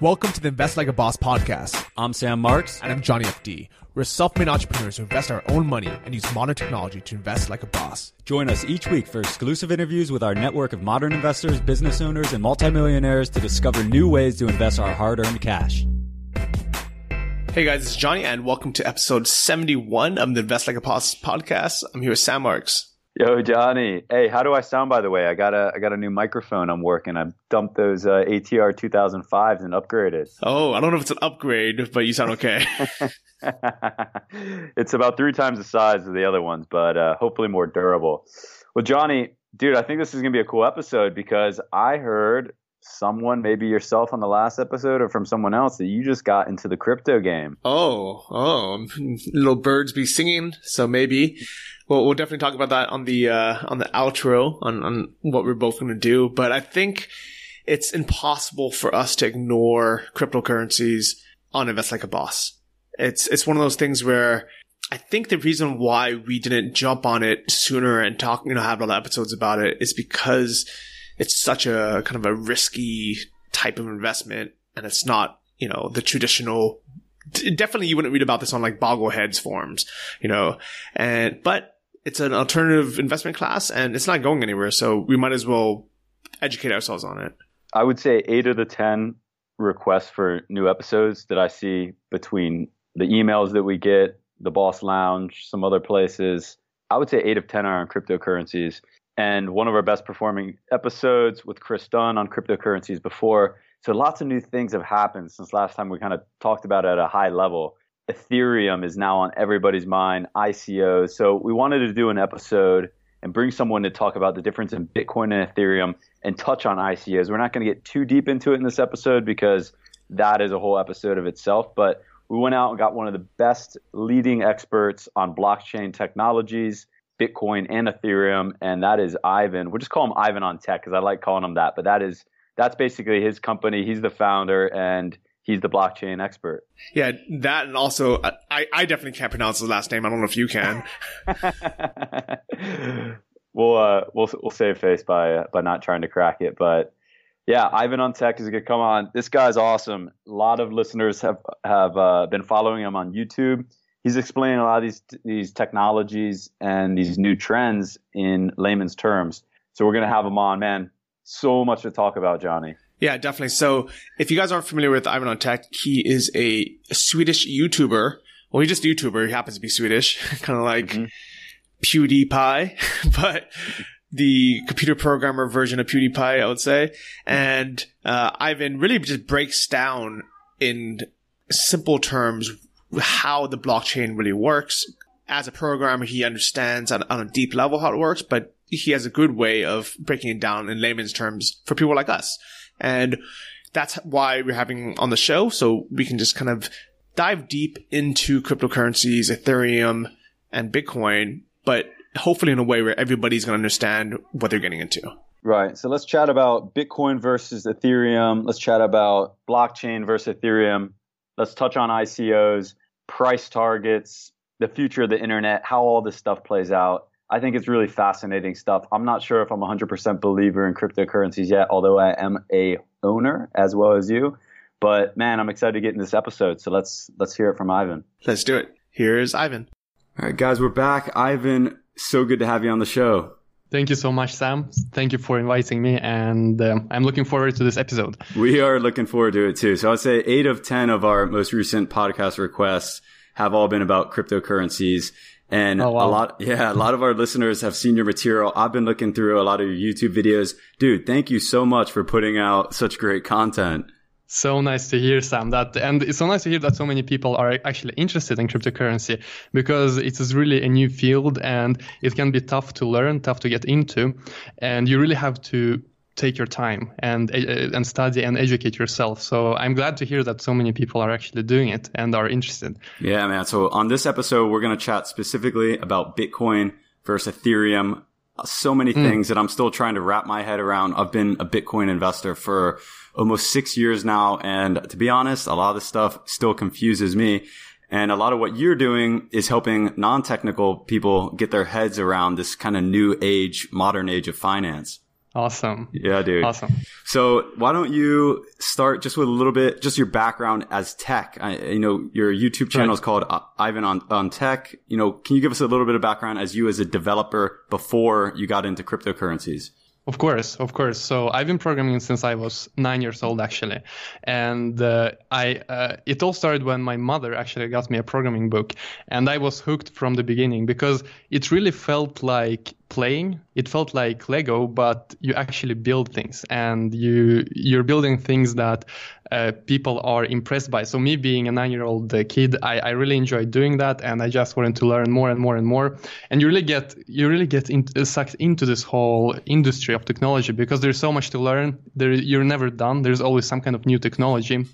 Welcome to the Invest Like a Boss podcast. I'm Sam Marks. And I'm Johnny FD. We're self made entrepreneurs who invest our own money and use modern technology to invest like a boss. Join us each week for exclusive interviews with our network of modern investors, business owners, and multimillionaires to discover new ways to invest our hard earned cash. Hey guys, it's Johnny, and welcome to episode 71 of the Invest Like a Boss podcast. I'm here with Sam Marks. Yo, Johnny. Hey, how do I sound? By the way, I got a I got a new microphone. I'm working. I dumped those uh, ATR 2005s and upgraded. Oh, I don't know if it's an upgrade, but you sound okay. it's about three times the size of the other ones, but uh, hopefully more durable. Well, Johnny, dude, I think this is gonna be a cool episode because I heard someone, maybe yourself on the last episode or from someone else, that you just got into the crypto game. Oh, oh, little birds be singing. So maybe well, we'll definitely talk about that on the uh, on the outro on on what we're both going to do. But I think it's impossible for us to ignore cryptocurrencies on Invest Like a Boss. It's it's one of those things where I think the reason why we didn't jump on it sooner and talk, you know, have all the episodes about it is because it's such a kind of a risky type of investment, and it's not you know the traditional definitely you wouldn't read about this on like Bogleheads forums, you know, and, but it's an alternative investment class and it's not going anywhere. So we might as well educate ourselves on it. I would say eight of the 10 requests for new episodes that I see between the emails that we get, the Boss Lounge, some other places, I would say eight of 10 are on cryptocurrencies. And one of our best performing episodes with Chris Dunn on cryptocurrencies before. So lots of new things have happened since last time we kind of talked about it at a high level. Ethereum is now on everybody's mind, ICOs. So we wanted to do an episode and bring someone to talk about the difference in Bitcoin and Ethereum and touch on ICOs. We're not going to get too deep into it in this episode because that is a whole episode of itself, but we went out and got one of the best leading experts on blockchain technologies, Bitcoin and Ethereum, and that is Ivan. We'll just call him Ivan on Tech because I like calling him that, but that is that's basically his company. He's the founder and he's the blockchain expert. Yeah, that and also I, I definitely can't pronounce his last name. I don't know if you can. we'll uh, we'll we'll save face by uh, by not trying to crack it, but yeah, Ivan on Tech is a good come on. This guy's awesome. A lot of listeners have have uh, been following him on YouTube. He's explaining a lot of these these technologies and these new trends in layman's terms. So we're gonna have him on, man. So much to talk about, Johnny. Yeah, definitely. So if you guys aren't familiar with Ivan on Tech, he is a Swedish YouTuber. Well, he's just a YouTuber. He happens to be Swedish, kind of like mm-hmm. PewDiePie, but the computer programmer version of PewDiePie, I would say. And uh, Ivan really just breaks down in simple terms how the blockchain really works. As a programmer, he understands on, on a deep level how it works, but he has a good way of breaking it down in layman's terms for people like us. And that's why we're having on the show. So we can just kind of dive deep into cryptocurrencies, Ethereum and Bitcoin, but hopefully in a way where everybody's going to understand what they're getting into. Right. So let's chat about Bitcoin versus Ethereum. Let's chat about blockchain versus Ethereum. Let's touch on ICOs, price targets, the future of the internet, how all this stuff plays out. I think it's really fascinating stuff. I'm not sure if I'm 100% believer in cryptocurrencies yet, although I am a owner as well as you. But man, I'm excited to get in this episode. So let's let's hear it from Ivan. Let's do it. Here's Ivan. All right, guys, we're back. Ivan, so good to have you on the show. Thank you so much, Sam. Thank you for inviting me, and um, I'm looking forward to this episode. We are looking forward to it too. So I'd say eight of ten of our most recent podcast requests have all been about cryptocurrencies. And oh, wow. a lot, yeah, a lot of our listeners have seen your material. I've been looking through a lot of your YouTube videos. Dude, thank you so much for putting out such great content. So nice to hear, Sam. That and it's so nice to hear that so many people are actually interested in cryptocurrency because it is really a new field and it can be tough to learn, tough to get into, and you really have to take your time and uh, and study and educate yourself. So I'm glad to hear that so many people are actually doing it and are interested. Yeah, man. So on this episode, we're going to chat specifically about Bitcoin versus Ethereum. So many mm. things that I'm still trying to wrap my head around. I've been a Bitcoin investor for almost six years now. And to be honest, a lot of this stuff still confuses me. And a lot of what you're doing is helping non-technical people get their heads around this kind of new age, modern age of finance. Awesome. Yeah, dude. Awesome. So why don't you start just with a little bit, just your background as tech? I, you know, your YouTube channel is called uh, Ivan on, on Tech. You know, can you give us a little bit of background as you as a developer before you got into cryptocurrencies? Of course, of course. So I've been programming since I was nine years old, actually, and uh, I uh, it all started when my mother actually got me a programming book, and I was hooked from the beginning because it really felt like playing. It felt like Lego, but you actually build things, and you you're building things that uh, people are impressed by. So me being a nine-year-old uh, kid, I, I really enjoyed doing that, and I just wanted to learn more and more and more. And you really get you really get in, uh, sucked into this whole industry of technology because there's so much to learn. There, you're never done. There's always some kind of new technology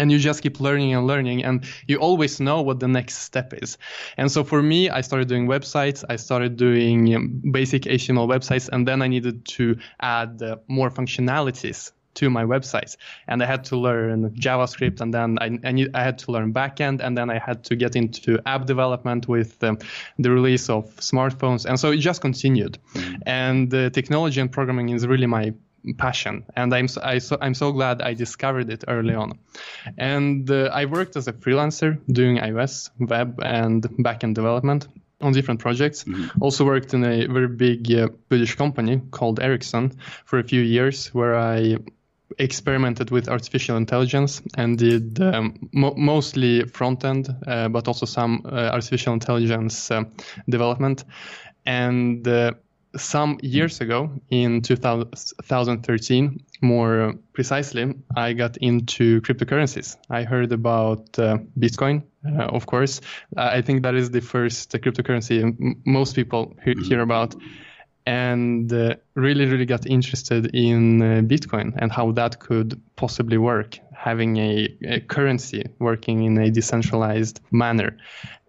and you just keep learning and learning and you always know what the next step is. And so for me i started doing websites i started doing um, basic html websites and then i needed to add uh, more functionalities to my websites. And i had to learn javascript and then i, I, need, I had to learn backend and then i had to get into app development with um, the release of smartphones. And so it just continued. And uh, technology and programming is really my passion. And i'm so, I, so i'm so glad i discovered it early on. And uh, i worked as a freelancer doing ios web and backend development on different projects. Mm-hmm. also worked in a very big uh, british company called ericsson for a few years where i experimented with artificial intelligence and did um, mo- mostly front end uh, but also some uh, artificial intelligence uh, development. And uh, some years ago, in 2013, more precisely, I got into cryptocurrencies. I heard about uh, Bitcoin, uh, of course. I think that is the first cryptocurrency m- most people he- mm-hmm. hear about. And uh, really, really got interested in uh, Bitcoin and how that could possibly work, having a, a currency working in a decentralized manner.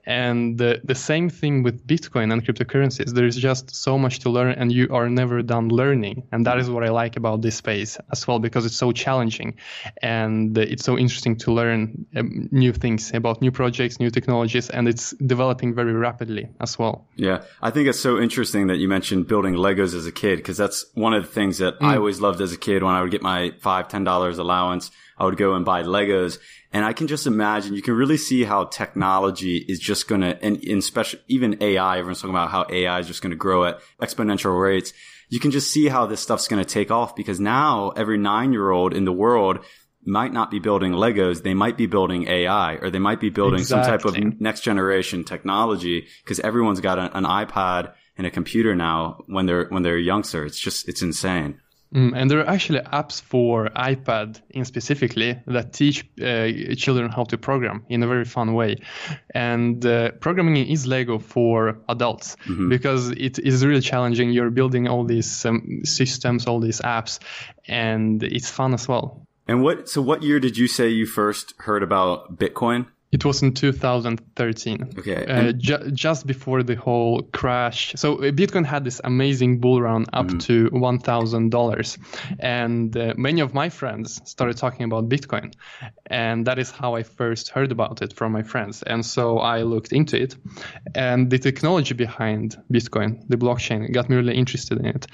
And the, the same thing with Bitcoin and cryptocurrencies. There is just so much to learn, and you are never done learning. And that is what I like about this space as well, because it's so challenging and it's so interesting to learn um, new things about new projects, new technologies, and it's developing very rapidly as well. Yeah. I think it's so interesting that you mentioned building Legos as a kid, because that's one of the things that mm. I always loved as a kid when I would get my five, ten dollars allowance. I would go and buy Legos. And I can just imagine, you can really see how technology is just going to, and in special, even AI, everyone's talking about how AI is just going to grow at exponential rates. You can just see how this stuff's going to take off because now every nine year old in the world might not be building Legos. They might be building AI or they might be building exactly. some type of next generation technology because everyone's got a, an iPad and a computer now when they're, when they're a youngster. It's just, it's insane. Mm, and there are actually apps for iPad in specifically that teach uh, children how to program in a very fun way. And uh, programming is Lego for adults mm-hmm. because it is really challenging. You're building all these um, systems, all these apps, and it's fun as well. And what? So, what year did you say you first heard about Bitcoin? It was in 2013. Okay. Uh, ju- just before the whole crash. So uh, Bitcoin had this amazing bull run up mm-hmm. to $1,000. And uh, many of my friends started talking about Bitcoin. And that is how I first heard about it from my friends. And so I looked into it. And the technology behind Bitcoin, the blockchain, got me really interested in it.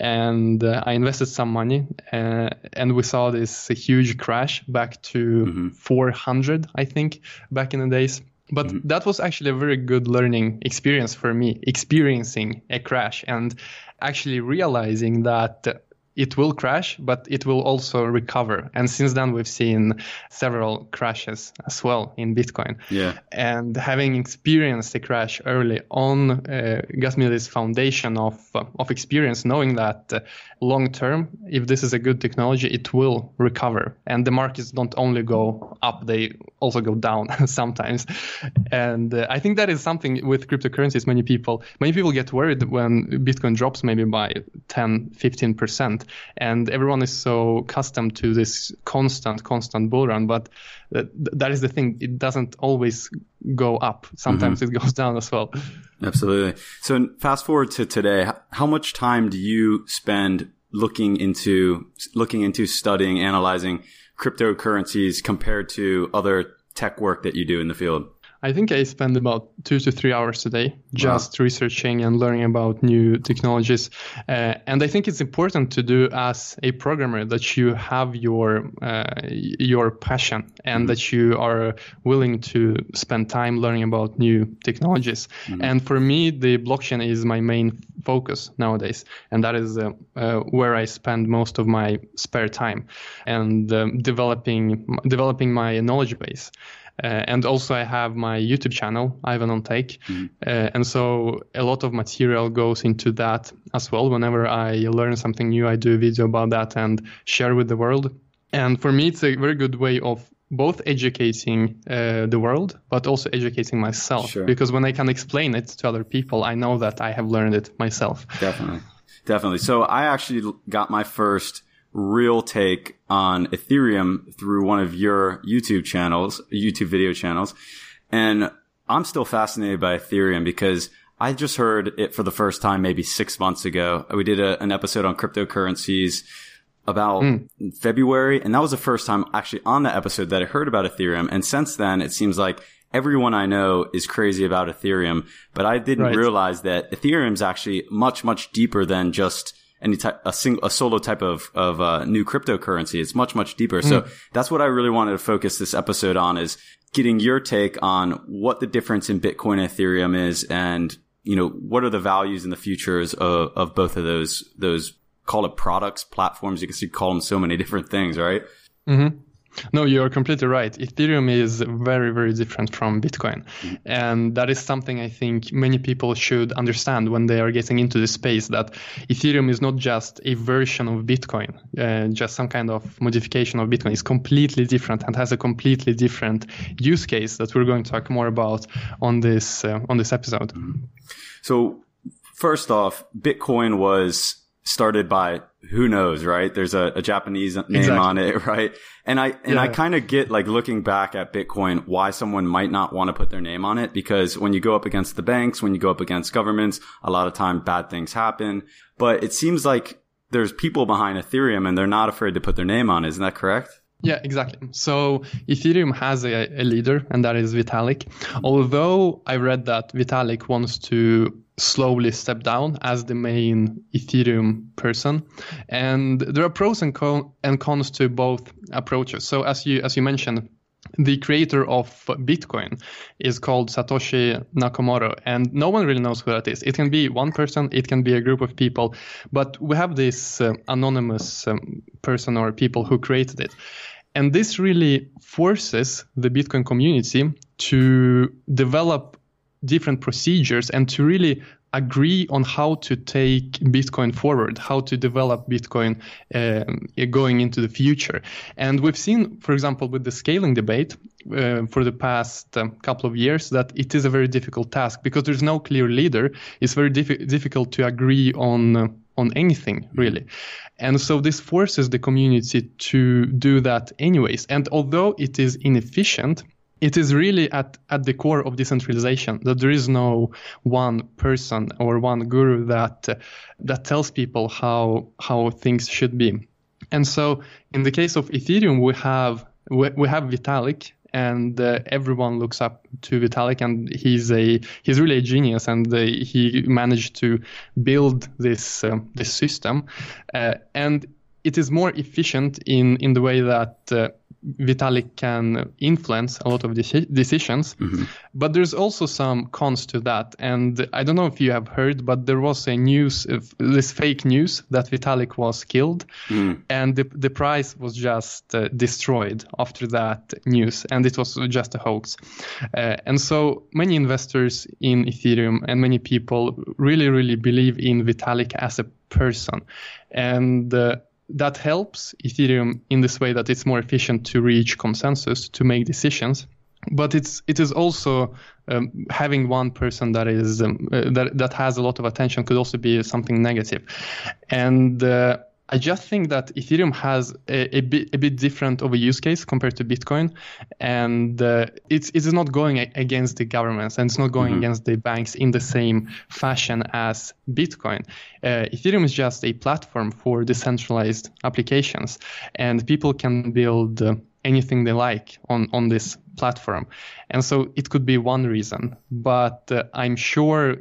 And uh, I invested some money. Uh, and we saw this huge crash back to mm-hmm. 400, I think back in the days. But mm-hmm. that was actually a very good learning experience for me, experiencing a crash and actually realizing that it will crash, but it will also recover. And since then, we've seen several crashes as well in Bitcoin. Yeah. And having experienced a crash early on uh, got me this foundation of uh, of experience, knowing that uh, long term, if this is a good technology, it will recover. And the markets don't only go up; they also go down sometimes. And uh, I think that is something with cryptocurrencies. Many people many people get worried when Bitcoin drops maybe by 10, 15 percent and everyone is so accustomed to this constant, constant bull run. But that, that is the thing; it doesn't always go up. Sometimes mm-hmm. it goes down as well. Absolutely. So fast forward to today. How much time do you spend looking into looking into studying, analyzing cryptocurrencies compared to other tech work that you do in the field? I think I spend about two to three hours a day just wow. researching and learning about new technologies. Uh, and I think it's important to do as a programmer that you have your uh, your passion and mm-hmm. that you are willing to spend time learning about new technologies. Mm-hmm. And for me, the blockchain is my main focus nowadays, and that is uh, uh where I spend most of my spare time and um, developing developing my knowledge base. Uh, and also, I have my YouTube channel, Ivan on Tech. Mm-hmm. Uh, and so a lot of material goes into that as well. Whenever I learn something new, I do a video about that and share with the world. And for me, it's a very good way of both educating uh, the world, but also educating myself. Sure. Because when I can explain it to other people, I know that I have learned it myself. Definitely. Definitely. So I actually got my first real take on Ethereum through one of your YouTube channels, YouTube video channels. And I'm still fascinated by Ethereum because I just heard it for the first time maybe six months ago. We did a, an episode on cryptocurrencies about mm. February. And that was the first time actually on the episode that I heard about Ethereum. And since then, it seems like everyone I know is crazy about Ethereum, but I didn't right. realize that Ethereum is actually much, much deeper than just any type, a single, a solo type of, of, uh, new cryptocurrency. It's much, much deeper. Mm. So hmm. that's what I really wanted to focus this episode on is getting your take on what the difference in Bitcoin and Ethereum is and, you know, what are the values and the futures of, of both of those, those call it products, platforms. You can see call them so many different things, right? Mm-hmm. No, you're completely right. Ethereum is very, very different from Bitcoin. And that is something I think many people should understand when they are getting into this space that Ethereum is not just a version of Bitcoin, uh, just some kind of modification of Bitcoin. It's completely different and has a completely different use case that we're going to talk more about on this uh, on this episode. So, first off, Bitcoin was started by who knows, right? There's a, a Japanese name exactly. on it, right? And I and yeah. I kind of get like looking back at Bitcoin why someone might not want to put their name on it because when you go up against the banks, when you go up against governments, a lot of time bad things happen. But it seems like there's people behind Ethereum and they're not afraid to put their name on. Isn't that correct? Yeah, exactly. So Ethereum has a, a leader, and that is Vitalik. Although I read that Vitalik wants to slowly step down as the main Ethereum person. And there are pros and, con- and cons to both approaches. So as you as you mentioned, the creator of Bitcoin is called Satoshi Nakamoto, and no one really knows who that is. It can be one person, it can be a group of people, but we have this uh, anonymous um, person or people who created it. And this really forces the Bitcoin community to develop different procedures and to really agree on how to take Bitcoin forward, how to develop Bitcoin um, going into the future. And we've seen, for example, with the scaling debate uh, for the past um, couple of years, that it is a very difficult task because there's no clear leader. It's very diff- difficult to agree on. Uh, on anything really. And so this forces the community to do that anyways. And although it is inefficient, it is really at, at the core of decentralization that there is no one person or one guru that uh, that tells people how how things should be. And so in the case of Ethereum, we have we, we have Vitalik and uh, everyone looks up to Vitalik, and he's a he's really a genius, and uh, he managed to build this uh, this system, uh, and it is more efficient in in the way that uh, Vitalik can influence a lot of deci- decisions. Mm-hmm. But there's also some cons to that. And I don't know if you have heard, but there was a news, this fake news that Vitalik was killed. Mm. And the, the price was just uh, destroyed after that news. And it was just a hoax. Uh, and so many investors in Ethereum and many people really, really believe in Vitalik as a person. And uh, that helps Ethereum in this way that it's more efficient to reach consensus to make decisions. But it's it is also um, having one person that is um, uh, that that has a lot of attention could also be something negative, and. Uh, I just think that Ethereum has a, a, bit a bit different of a use case compared to Bitcoin, and uh, it's it's not going against the governments and it's not going mm-hmm. against the banks in the same fashion as Bitcoin. Uh, Ethereum is just a platform for decentralized applications, and people can build. Uh, anything they like on, on this platform. And so it could be one reason, but uh, I'm sure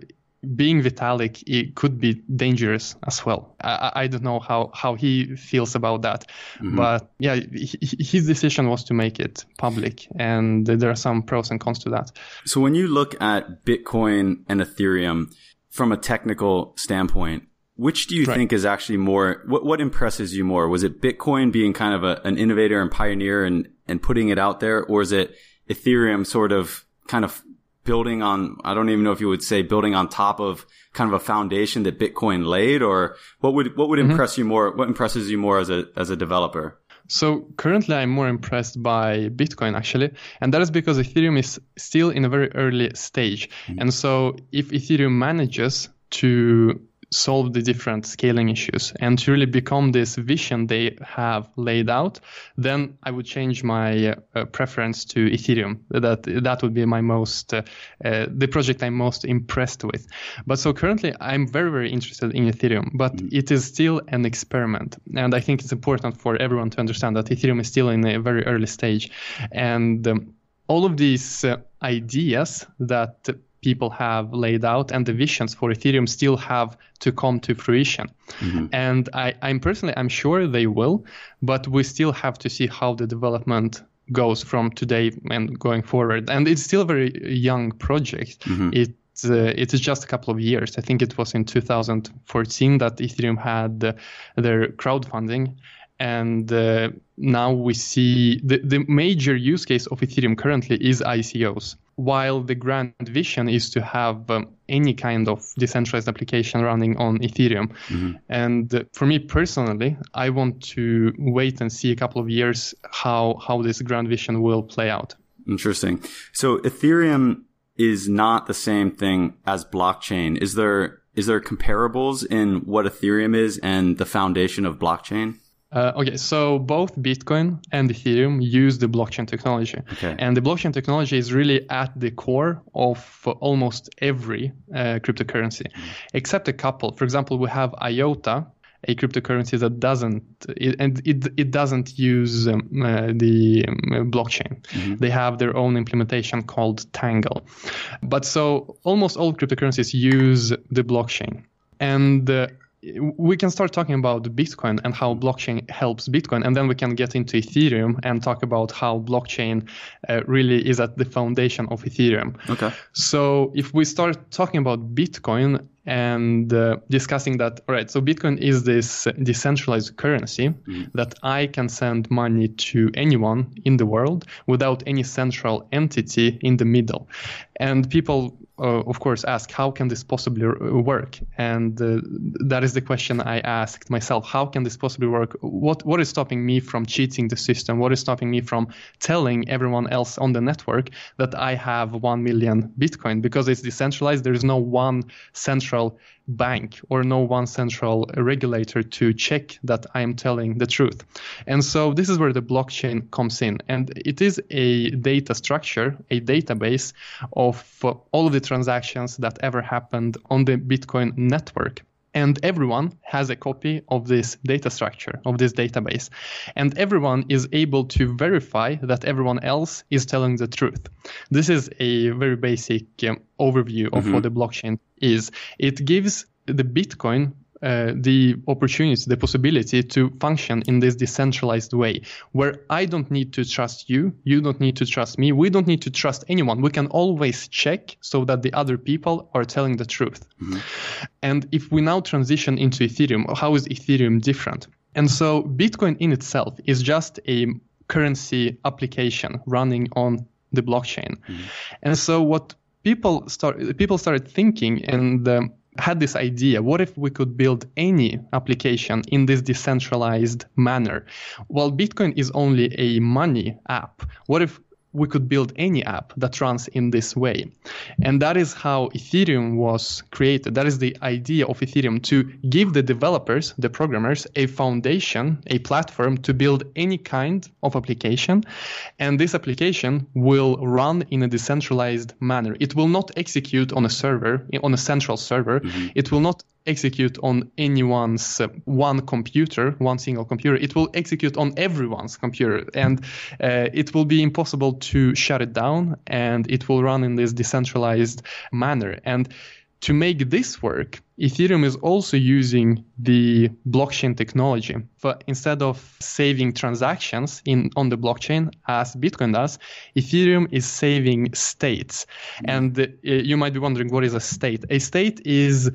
being Vitalik it could be dangerous as well. I, I don't know how, how he feels about that, mm-hmm. but yeah, he, his decision was to make it public, and there are some pros and cons to that. So when you look at Bitcoin and Ethereum from a technical standpoint, which do you right. think is actually more what what impresses you more? Was it Bitcoin being kind of a, an innovator and pioneer and and putting it out there, or is it Ethereum sort of kind of building on, I don't even know if you would say building on top of kind of a foundation that Bitcoin laid or what would, what would mm-hmm. impress you more? What impresses you more as a, as a developer? So currently I'm more impressed by Bitcoin actually, and that is because Ethereum is still in a very early stage. Mm-hmm. And so if Ethereum manages to solve the different scaling issues and to really become this vision they have laid out, then I would change my uh, preference to Ethereum. That that would be my most uh, uh, the project I'm most impressed with. But so currently I'm very very interested in Ethereum, but mm. it is still an experiment, and I think it's important for everyone to understand that Ethereum is still in a very early stage, and um, all of these uh, ideas that people have laid out and the visions for Ethereum still have to come to fruition. Mm-hmm. And I, I'm personally, I'm sure they will, but we still have to see how the development goes from today and going forward. And it's still a very young project. Mm-hmm. It uh, it is just a couple of years. I think it was in 2014 that Ethereum had uh, their crowdfunding, and uh, now we see the, the major use case of Ethereum currently is ICOs while the grand vision is to have um, any kind of decentralized application running on Ethereum. Mm-hmm. And uh, for me personally, I want to wait and see a couple of years how how this grand vision will play out. Interesting. So Ethereum is not the same thing as blockchain. Is there is there comparables in what Ethereum is and the foundation of blockchain? Uh, okay, so both Bitcoin and Ethereum use the blockchain technology. Okay. And the blockchain technology is really at the core of almost every uh, cryptocurrency, mm. except a couple. For example, we have IOTA, a cryptocurrency that doesn't it, and it it doesn't use um, uh, the um, blockchain. Mm-hmm. They have their own implementation called Tangle. But so almost all cryptocurrencies use the blockchain. And uh, we can start talking about Bitcoin and how blockchain helps Bitcoin, and then we can get into Ethereum and talk about how blockchain uh, really is at the foundation of Ethereum. Okay. So if we start talking about Bitcoin and uh, discussing that, all right, so Bitcoin is this decentralized currency mm. that I can send money to anyone in the world without any central entity in the middle. And people of course, ask how can this possibly work? And uh, that is the question I asked myself: How can this possibly work? What what is stopping me from cheating the system? What is stopping me from telling everyone else on the network that I have one million Bitcoin? Because it's decentralized, there is no one central bank or no one central regulator to check that I am telling the truth. And so this is where the blockchain comes in. And it is a data structure, a database of all of the transactions that ever happened on the Bitcoin network and everyone has a copy of this data structure of this database. And everyone is able to verify that everyone else is telling the truth. This is a very basic um, overview of mm-hmm. what the blockchain is. It gives the bitcoin uh, the opportunity, the possibility to function in this decentralized way where I don't need to trust you, you don't need to trust me, we don't need to trust anyone. We can always check so that the other people are telling the truth. Mm-hmm. And if we now transition into Ethereum, how is Ethereum different? And so Bitcoin in itself is just a currency application running on the blockchain. Mm-hmm. And so what people start people started thinking and um, had this idea what if we could build any application in this decentralized manner? Well bitcoin is only a money app. What if we could build any app that runs in this way. And that is how Ethereum was created. That is the idea of Ethereum to give the developers, the programmers, a foundation, a platform to build any kind of application. And this application will run in a decentralized manner. It will not execute on a server, on a central server. Mm-hmm. It will not execute on anyone's uh, one computer, one single computer. It will execute on everyone's computer, and uh, it will be impossible to shut it down, and it will run in this decentralized manner. And to make this work, Ethereum is also using the blockchain technology. But instead of saving transactions in on the blockchain as Bitcoin does, Ethereum is saving states. And uh, you might be wondering, what is a state? A state is uh,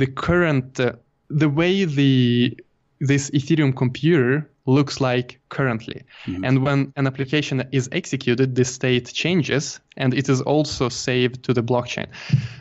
the current, uh, the way the this Ethereum computer looks like currently. Mm-hmm. And when an application is executed, the state changes and it is also saved to the blockchain.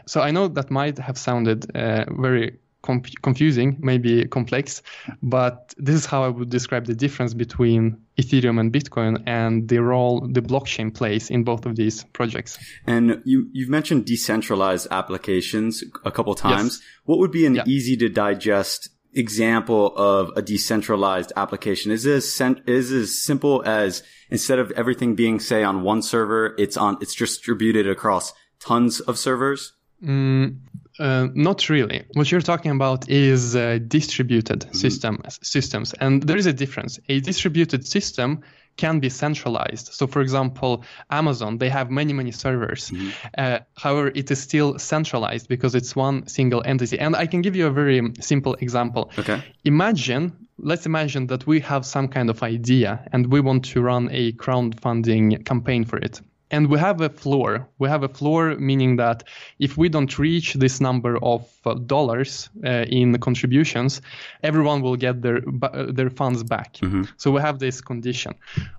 So I know that might have sounded uh, very confusing, maybe complex, but this is how I would describe the difference between Ethereum and Bitcoin and the role the blockchain plays in both of these projects. And you, you've mentioned decentralized applications a couple times. Yes. What would be an yeah. easy to digest example of a decentralized application? Is this is as simple as instead of everything being say on one server, it's on it's distributed across tons of servers? Mm, uh, not really. What you're talking about is uh, distributed mm-hmm. system systems, and there is a difference. A distributed system can be centralized. So, for example, Amazon, they have many, many servers. Mm-hmm. Uh, however, it is still centralized because it's one single entity. And I can give you a very simple example. Okay. Imagine, let's imagine that we have some kind of idea and we want to run a crowdfunding campaign for it and we have a floor. We have a floor meaning that if we don't reach this number of uh, dollars uh, in contributions, everyone will get their uh, their funds back. Mm-hmm. So we have this condition.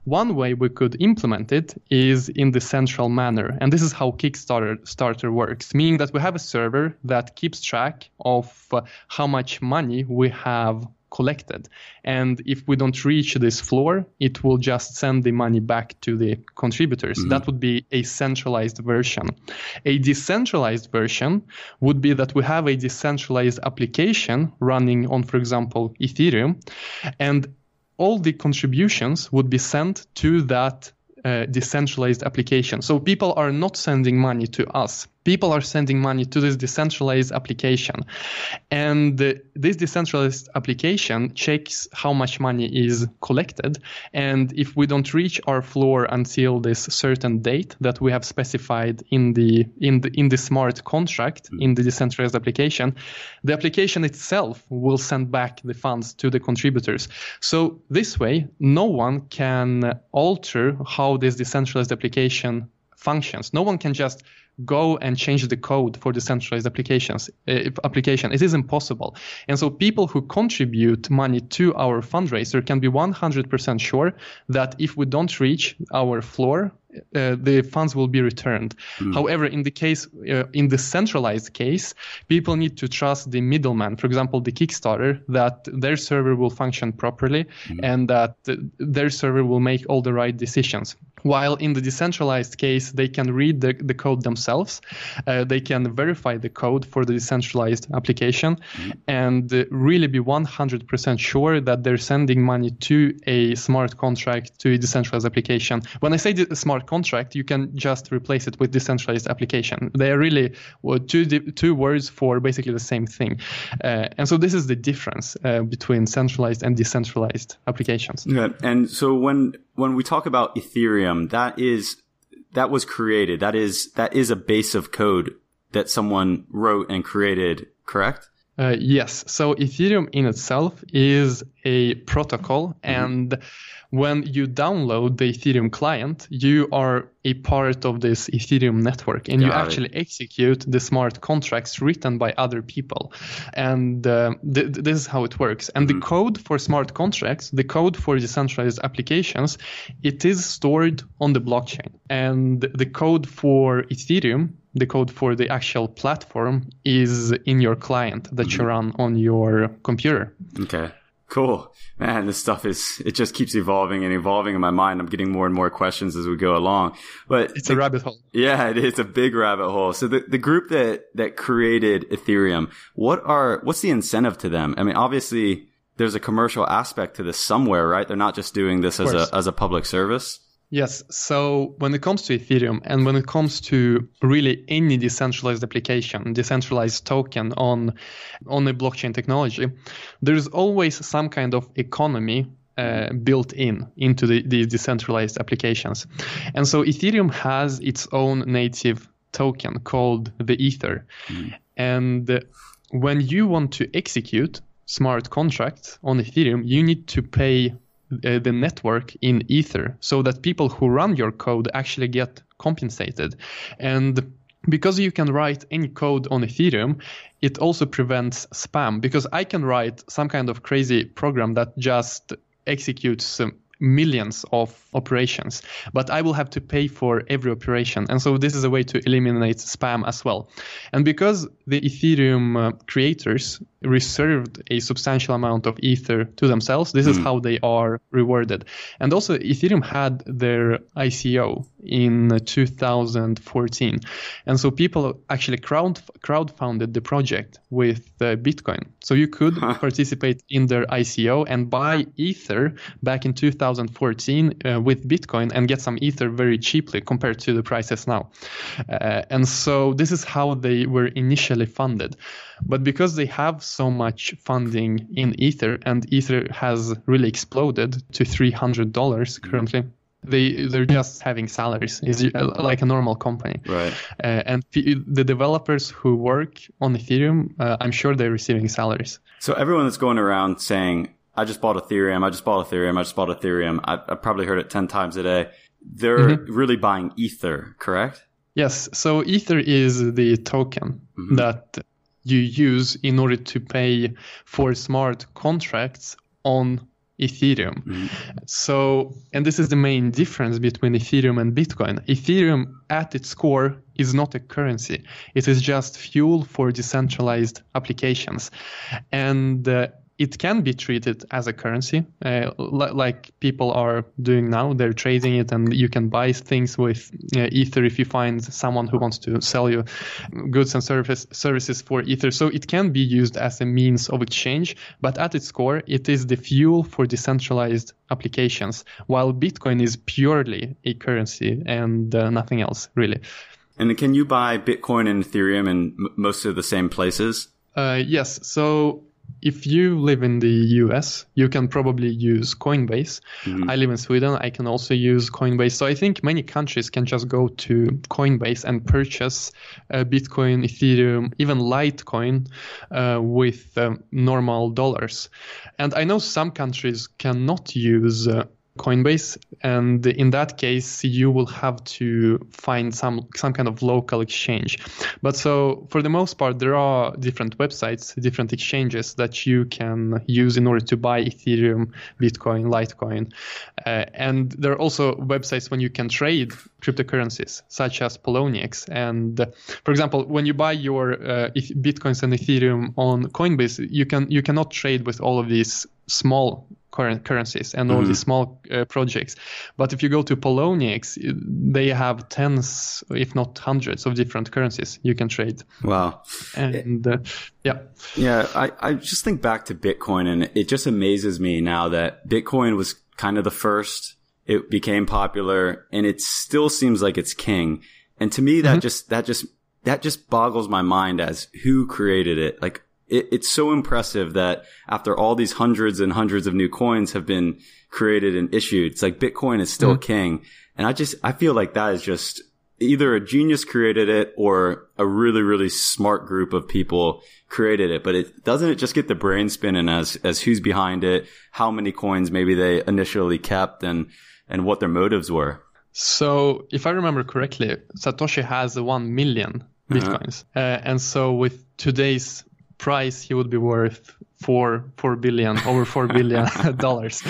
One way we could implement it is in the central manner, and this is how Kickstarter starter works, meaning that we have a server that keeps track of uh, how much money we have collected. And if we don't reach this floor, it will just send the money back to the contributors. Mm-hmm. That would be a centralized version. A decentralized version would be that we have a decentralized application running on, for example, Ethereum, and all the contributions would be sent to that uh, decentralized application. So people are not sending money to us. People are sending money to this decentralized application. And this decentralized application checks how much money is collected. And if we don't reach our floor until this certain date that we have specified in the in the in the smart contract in the decentralized application, the application itself will send back the funds to the contributors. So this way, no one can alter how this decentralized application functions. No one can just go and change the code for decentralized applications uh, application. It is impossible. And so people who contribute money to our fundraiser can be 100% sure that if we don't reach our floor, uh, the funds will be returned. Mm. However, in the case, uh, in the centralized case, people need to trust the middleman. For example, the Kickstarter, that their server will function properly mm. and that their server will make all the right decisions. While in the decentralized case, they can read the, the code themselves, uh, they can verify the code for the decentralized application, mm-hmm. and uh, really be 100% sure that they're sending money to a smart contract, to a decentralized application. When I say smart contract, you can just replace it with decentralized application. They are really two, two words for basically the same thing. Uh, and so this is the difference uh, between centralized and decentralized applications. Yeah. And so when when we talk about Ethereum, that is that was created. That is that is a base of code that someone wrote and created, correct? Uh, yes. So Ethereum in itself is a protocol, mm-hmm. and when you download the Ethereum client, you are a part of this Ethereum network and Got you actually execute the smart contracts written by other people. And uh, th- this is how it works. And mm-hmm. the code for smart contracts, the code for decentralized applications, it is stored on the blockchain. And the code for Ethereum, the code for the actual platform is in your client that mm-hmm. you run on your computer. Okay. Cool. Man, this stuff is, it just keeps evolving and evolving in my mind. I'm getting more and more questions as we go along. But it's the, a rabbit hole. Yeah, it is a big rabbit hole. So the, the group that, that created Ethereum, what are, what's the incentive to them? I mean, obviously there's a commercial aspect to this somewhere, right? They're not just doing this as a, as a public service. Yes. So when it comes to Ethereum and when it comes to really any decentralized application, decentralized token on on a blockchain technology, there's always some kind of economy uh, built in into the, the decentralized applications. And so Ethereum has its own native token called the Ether. And when you want to execute smart contracts on Ethereum, you need to pay uh, the network in Ether so that people who run your code actually get compensated. And because you can write any code on Ethereum, it also prevents spam because I can write some kind of crazy program that just executes um, millions of operations, but I will have to pay for every operation. And so this is a way to eliminate spam as well. And because the Ethereum uh, creators reserved a substantial amount of Ether to themselves, this is how they are rewarded. And also, Ethereum had their ICO in 2014. And so people actually crowd crowdfunded the project with uh, Bitcoin. So you could participate in their ICO and buy Ether back in 2014 uh, with Bitcoin and get some Ether very cheaply compared to the prices now. Uh, and so this is how they were initially funded. But because they have so much funding in Ether and Ether has really exploded to $300 currently they they're just having salaries is like a normal company Right. uh, and the developers who work on ethereum uh, i'm sure they're receiving salaries So everyone that's going around saying, I just bought Ethereum, I just bought Ethereum, I just bought Ethereum, I, I've probably heard it 10 times a day. They're mm-hmm. really buying Ether, correct? yes so ether is the token mm-hmm. that you use in order to pay for smart contracts on Ethereum. Mm-hmm. So, and this is the main difference between Ethereum and Bitcoin. Ethereum, at its core, is not a currency, it is just fuel for decentralized applications. And uh, it can be treated as a currency, uh, li- like people are doing now. They're trading it, and you can buy things with uh, Ether if you find someone who wants to sell you goods and service, services for Ether. So it can be used as a means of exchange, but at its core, it is the fuel for decentralized applications, while Bitcoin is purely a currency and uh, nothing else, really. And can you buy Bitcoin and Ethereum in m- most of the same places? Uh, yes. So if you live in the US, you can probably use Coinbase. I live in Sweden. I can also use Coinbase. So I think many countries can just go to Coinbase and purchase uh, Bitcoin, Ethereum, even Litecoin uh, with um, normal dollars. And I know some countries cannot use. Coinbase, and in that case, you will have to find some some kind of local exchange. But so for the most part, there are different websites, different exchanges that you can use in order to buy Ethereum, Bitcoin, Litecoin, uh, and there are also websites when you can trade cryptocurrencies such as Poloniex. And uh, for example, when you buy your uh, Bitcoins and Ethereum on Coinbase, you can you cannot trade with all of these small current currencies and all these small uh, projects. But if you go to Poloniex, they have tens, if not hundreds, of different currencies you can trade. Wow. And uh, yeah, Yeah, I, I just think back to Bitcoin and it just amazes me now that Bitcoin was kind of the first. It became popular and it still seems like it's king. And to me, that just, that just, that just boggles my mind as who created it. Like it, it's so impressive that after all these hundreds and hundreds of new coins have been created and issued, it's like Bitcoin is still king. And I just, I feel like that is just either a genius created it or a really, really smart group of people created it. But it doesn't it just get the brain spinning as, as who's behind it, how many coins maybe they initially kept and, and what their motives were. So, if I remember correctly, Satoshi has 1 million bitcoins. Uh, and so, with today's price, he would be worth 4, 4 billion, over 4 billion dollars.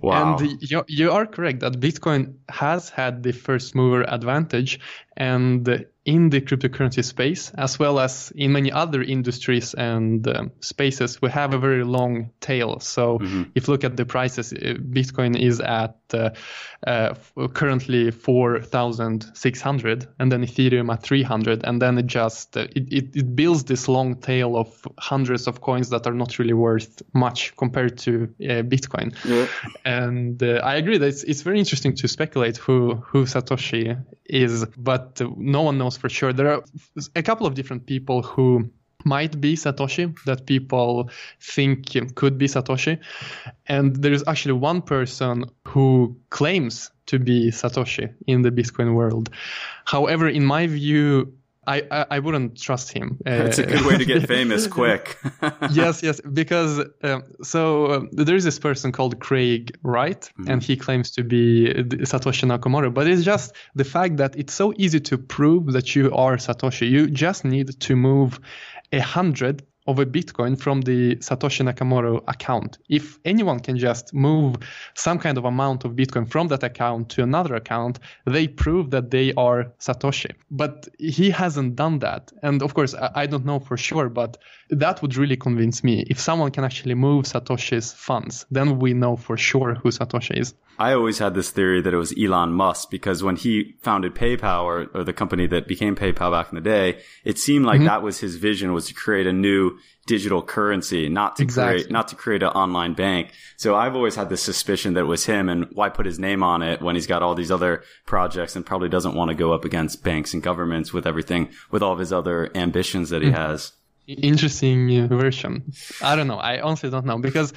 Wow. And you, you are correct that Bitcoin has had the first mover advantage. And in the cryptocurrency space, as well as in many other industries and um, spaces, we have a very long tail. So mm-hmm. if you look at the prices, uh, Bitcoin is at uh, uh, currently 4,600 and then Ethereum at 300. And then it just, uh, it, it, it, builds this long tail of hundreds of coins that are not really worth much compared to uh, Bitcoin. Yeah. And uh, I agree that it's, it's very interesting to speculate who, who Satoshi is, but no one knows for sure. There are a couple of different people who might be Satoshi that people think could be Satoshi. And there is actually one person who claims to be Satoshi in the Bitcoin world. However, in my view, I, I, I wouldn't trust him. It's a good way to get famous quick. yes, yes, because um, so um, there is this person called Craig Wright, mm-hmm. and he claims to be Satoshi Nakamoto. But it's just the fact that it's so easy to prove that you are Satoshi. You just need to move a hundred of a Bitcoin from the Satoshi Nakamoto account. If anyone can just move some kind of amount of Bitcoin from that account to another account, they prove that they are Satoshi. But he hasn't done that. And of course, I don't know for sure, but that would really convince me. If someone can actually move Satoshi's funds, then we know for sure who Satoshi is. I always had this theory that it was Elon Musk because when he founded PayPal or, or the company that became PayPal back in the day, it seemed like mm-hmm. that was his vision was to create a new digital currency, not to exactly. create, not to create an online bank. So I've always had this suspicion that it was him and why put his name on it when he's got all these other projects and probably doesn't want to go up against banks and governments with everything, with all of his other ambitions that he mm-hmm. has interesting version. I don't know. I honestly don't know because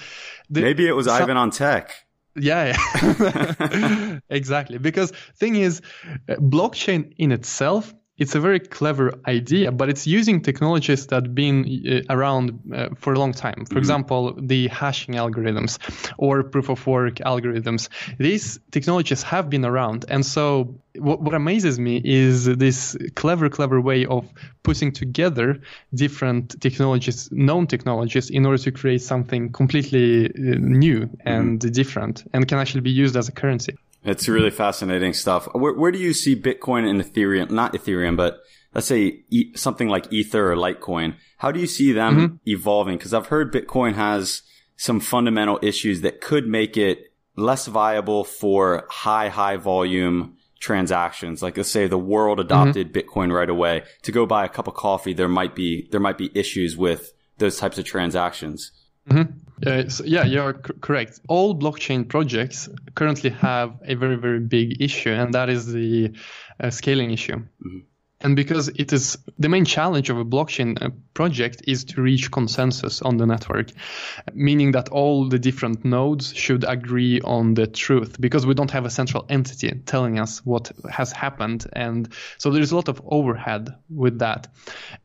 the, maybe it was some, Ivan on tech. Yeah, yeah. exactly. Because thing is, uh, blockchain in itself it's a very clever idea, but it's using technologies that have been uh, around uh, for a long time. For mm-hmm. example, the hashing algorithms or proof of work algorithms. These technologies have been around. And so what, what amazes me is this clever, clever way of putting together different technologies, known technologies, in order to create something completely uh, new and mm-hmm. different and can actually be used as a currency. It's really fascinating stuff. Where, where do you see Bitcoin and Ethereum, not Ethereum, but let's say e- something like Ether or Litecoin? How do you see them mm-hmm. evolving? Because I've heard Bitcoin has some fundamental issues that could make it less viable for high, high volume transactions. Like let's say the world mm-hmm. adopted mm-hmm. Bitcoin right away. To go buy a cup of coffee, there might be, there might be issues with those types of transactions. Mm-hmm. Uh, so yeah, you're c- correct. All blockchain projects currently have a very, very big issue, and that is the uh, scaling issue. Mm-hmm. And because it is the main challenge of a blockchain uh, project is to reach consensus on the network, meaning that all the different nodes should agree on the truth because we don't have a central entity telling us what has happened. And so there's a lot of overhead with that.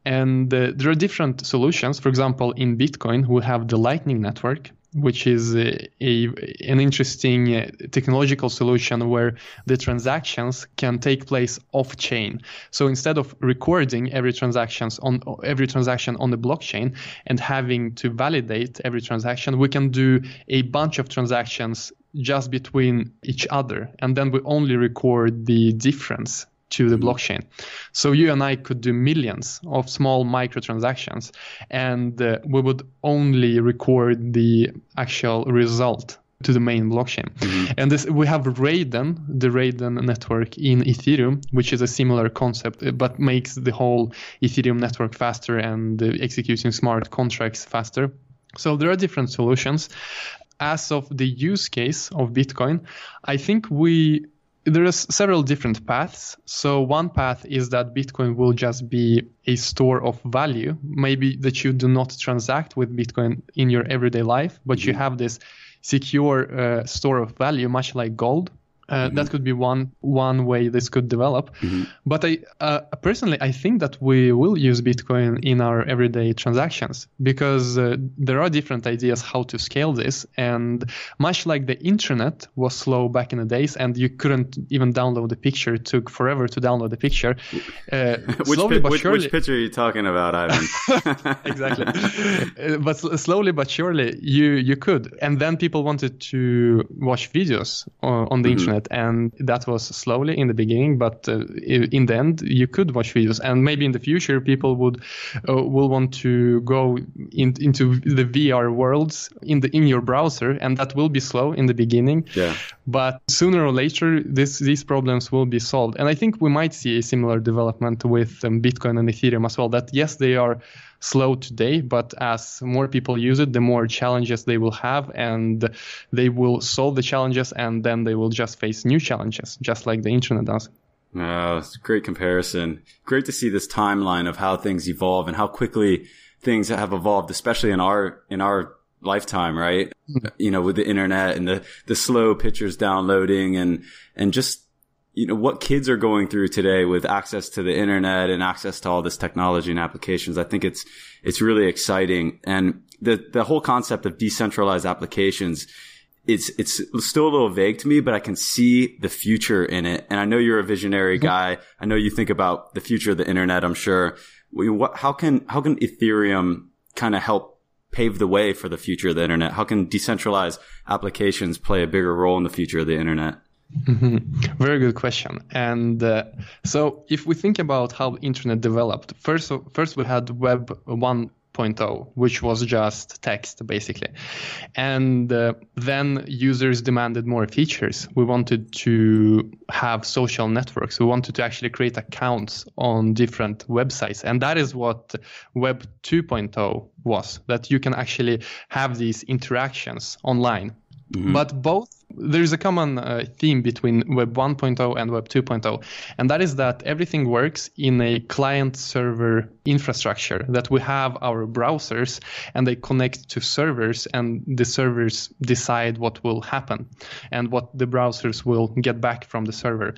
And uh, there are different solutions. For example, in Bitcoin, we have the Lightning Network, which is a, a, an interesting uh, technological solution where the transactions can take place off chain. So instead of recording every transactions on every transaction on the blockchain and having to validate every transaction, we can do a bunch of transactions just between each other and then we only record the difference to the mm-hmm. blockchain. So you and I could do millions of small microtransactions and uh, we would only record the actual result to the main blockchain. Mm-hmm. And this we have Raiden, the Raiden network in Ethereum, which is a similar concept uh, but makes the whole Ethereum network faster and uh, executing smart contracts faster. So there are different solutions. As of the use case of Bitcoin, I think we there are several different paths. So one path is that Bitcoin will just be a store of value. Maybe that you do not transact with Bitcoin in your everyday life, but mm-hmm. you have this secure uh, store of value, much like gold. Uh, mm-hmm. That could be one one way this could develop. Mm-hmm. But I uh, personally I think that we will use Bitcoin in our everyday transactions because uh, there are different ideas how to scale this. And much like the internet was slow back in the days, and you couldn't even download the picture, it took forever to download the picture. Uh, which, pi- which, surely... which, picture are you talking about, Ivan? exactly. Uh, but slowly but surely you you could, and then people wanted to watch videos on the mm-hmm. internet internet, and that was slowly in the beginning, but uh, in the end, you could watch videos, and maybe in the future, people would uh, will want to go in, into the VR worlds in the in your browser, and that will be slow in the beginning. Yeah. But sooner or later, this these problems will be solved, and I think we might see a similar development with um, Bitcoin and Ethereum as well. That yes, they are slow today, but as more people use it, the more challenges they will have, and they will solve the challenges, and then they will just face new challenges, just like the internet does. Oh, it's a great comparison. Great to see this timeline of how things evolve and how quickly things have evolved, especially in our in our lifetime, right? Mm-hmm. You know, with the internet and the the slow pictures downloading and and just you know what kids are going through today with access to the internet and access to all this technology and applications. I think it's it's really exciting, and the the whole concept of decentralized applications. It's it's still a little vague to me, but I can see the future in it. And I know you're a visionary mm-hmm. guy. I know you think about the future of the internet. I'm sure. What, how can how can Ethereum kind of help pave the way for the future of the internet? How can decentralized applications play a bigger role in the future of the internet? Mm-hmm. Very good question. And uh, so, if we think about how internet developed, first, first we had Web 1.0, which was just text basically, and uh, then users demanded more features. We wanted to have social networks. We wanted to actually create accounts on different websites, and that is what Web 2.0 was. That you can actually have these interactions online Mm-hmm. But both, there is a common uh, theme between Web 1.0 and Web 2.0, and that is that everything works in a client server infrastructure, that we have our browsers and they connect to servers, and the servers decide what will happen and what the browsers will get back from the server.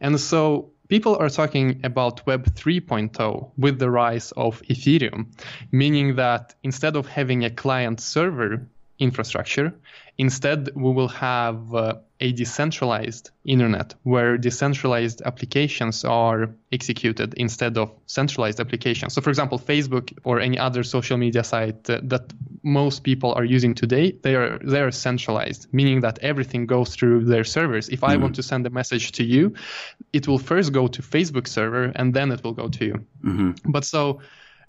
And so people are talking about Web 3.0 with the rise of Ethereum, meaning that instead of having a client server infrastructure, Instead, we will have uh, a decentralized internet where decentralized applications are executed instead of centralized applications. So, for example, Facebook or any other social media site uh, that most people are using today, they are they are centralized, meaning that everything goes through their servers. If mm-hmm. I want to send a message to you, it will first go to Facebook server and then it will go to you. Mm-hmm. But so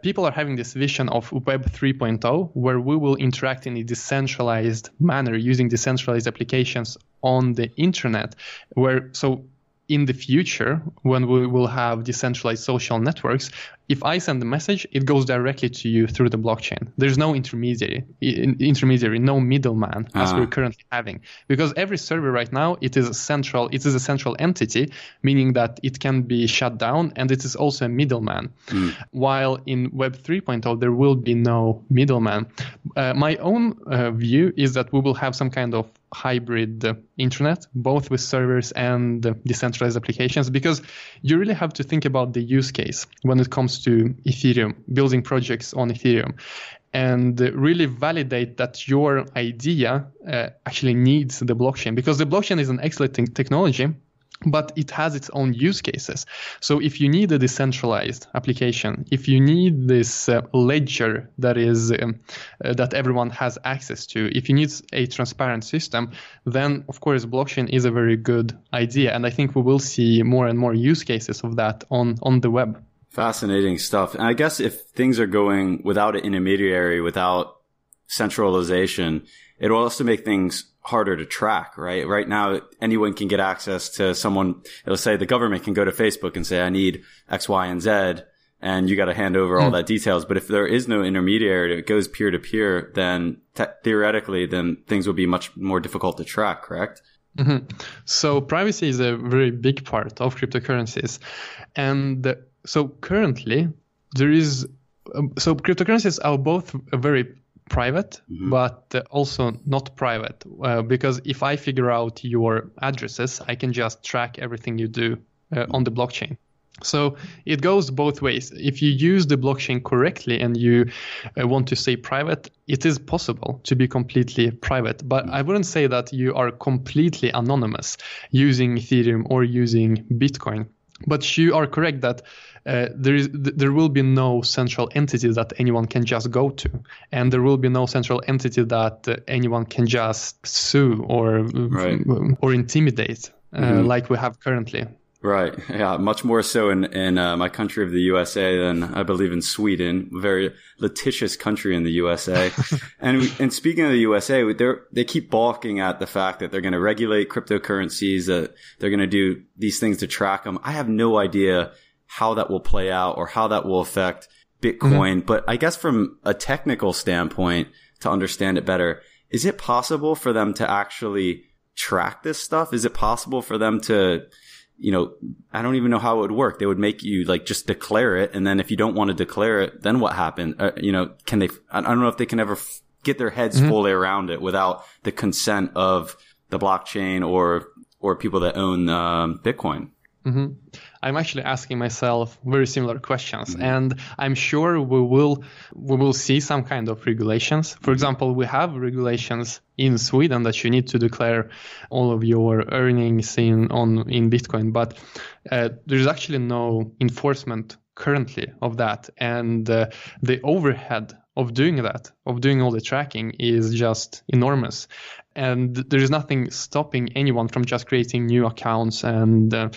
people are having this vision of Web 3.0 where we will interact in a decentralized manner using decentralized applications on the internet where so in the future, when we will have decentralized social networks, if I send a message, it goes directly to you through the blockchain. There's no intermediary, intermediary, no middleman as we're currently having, because every server right now it is a central, it is a central entity, meaning that it can be shut down, and it is also a middleman. Mm. While in Web 3.0 there will be no middleman. Uh, my own uh, view is that we will have some kind of hybrid uh, internet, both with servers and decentralized applications, because you really have to think about the use case when it comes to Ethereum, building projects on Ethereum, and really validate that your idea uh, actually needs the blockchain, because the blockchain is an excellent technology but it has its own use cases. So if you need a decentralized application, if you need this uh, ledger that is um, uh, that everyone has access to, if you need a transparent system, then of course blockchain is a very good idea, and I think we will see more and more use cases of that on on the web. Fascinating stuff. And I guess if things are going without an intermediary, without centralization, it will also make things harder to track, right? Right now, anyone can get access to someone. It'll say the government can go to Facebook and say, I need X, Y, and Z. And you got to hand over all mm. that details. But if there is no intermediary, it goes peer to peer, then te- theoretically, then things will be much more difficult to track, correct? Mm-hmm. So privacy is a very big part of cryptocurrencies. And so currently there is, um, so cryptocurrencies are both very private, mm-hmm. but also not private. Uh, because if I figure out your addresses, I can just track everything you do uh, on the blockchain. So it goes both ways. If you use the blockchain correctly and you uh, want to stay private, it is possible to be completely private. But I wouldn't say that you are completely anonymous using Ethereum or using Bitcoin. But you are correct that uh, there is there will be no central entity that anyone can just go to, and there will be no central entity that uh, anyone can just sue or right. or intimidate. uh, mm-hmm. like we have currently. Right. Yeah. Much more so in, in uh, my country of the USA than I believe in Sweden. Very litigious country in the USA. and we, and speaking of the USA, they they keep balking at the fact that they're going to regulate cryptocurrencies, that they're going to do these things to track them. I have no idea how that will play out or how that will affect Bitcoin. Mm-hmm. But I guess from a technical standpoint, to understand it better, is it possible for them to actually track this stuff? Is it possible for them to you know, I don't even know how it would work. They would make you like just declare it. And then if you don't want to declare it, then what happened? Uh, you know, can they, I don't know if they can ever f- get their heads mm-hmm. fully around it without the consent of the blockchain or, or people that own um, Bitcoin. Mm-hmm. I'm actually asking myself very similar questions, mm-hmm. and I'm sure we will we will see some kind of regulations. For example, we have regulations in Sweden that you need to declare all of your earnings in on in Bitcoin, but uh, there's actually no enforcement currently of that, and uh, the overhead of doing that, of doing all the tracking, is just enormous and there is nothing stopping anyone from just creating new accounts and uh,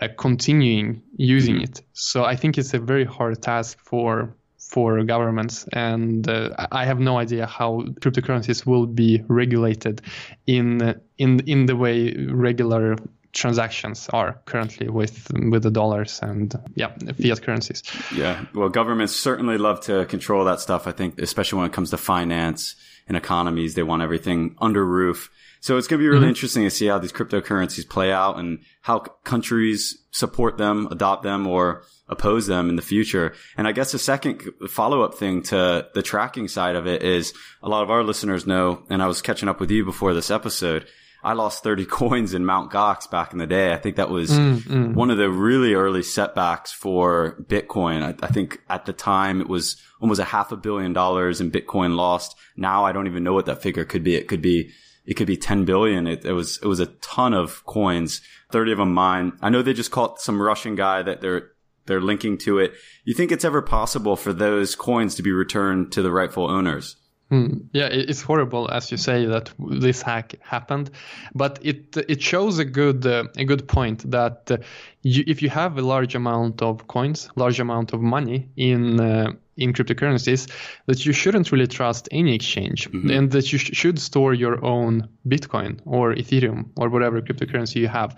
uh, continuing using mm-hmm. it. So I think it's a very hard task for for governments, and uh, I have no idea how cryptocurrencies will be regulated in in in the way regular transactions are currently with with the dollars and yeah fiat currencies yeah well governments certainly love to control that stuff i think especially when it comes to finance and economies. They want everything under roof. So it's going to be really mm-hmm. interesting to see how these cryptocurrencies play out and how countries support them, adopt them, or oppose them in the future. And I guess the second follow up thing to the tracking side of it is a lot of our listeners know, and I was catching up with you before this episode, I lost 30 coins in Mount Gox back in the day. I think that was mm, mm. one of the really early setbacks for Bitcoin. I, I, think at the time it was almost a half a billion dollars in Bitcoin lost. Now I don't even know what that figure could be. It could be, it could be 10 billion. It, it was, it was a ton of coins, 30 of them mine. I know they just caught some Russian guy that they're, they're linking to it. You think it's ever possible for those coins to be returned to the rightful owners? Hmm. Yeah, it's horrible, as you say, that this hack happened, but it it shows a good uh, a good point that uh, you, if you have a large amount of coins, large amount of money in uh, in cryptocurrencies, that you shouldn't really trust any exchange, mm-hmm. and that you sh- should store your own Bitcoin or Ethereum or whatever cryptocurrency you have,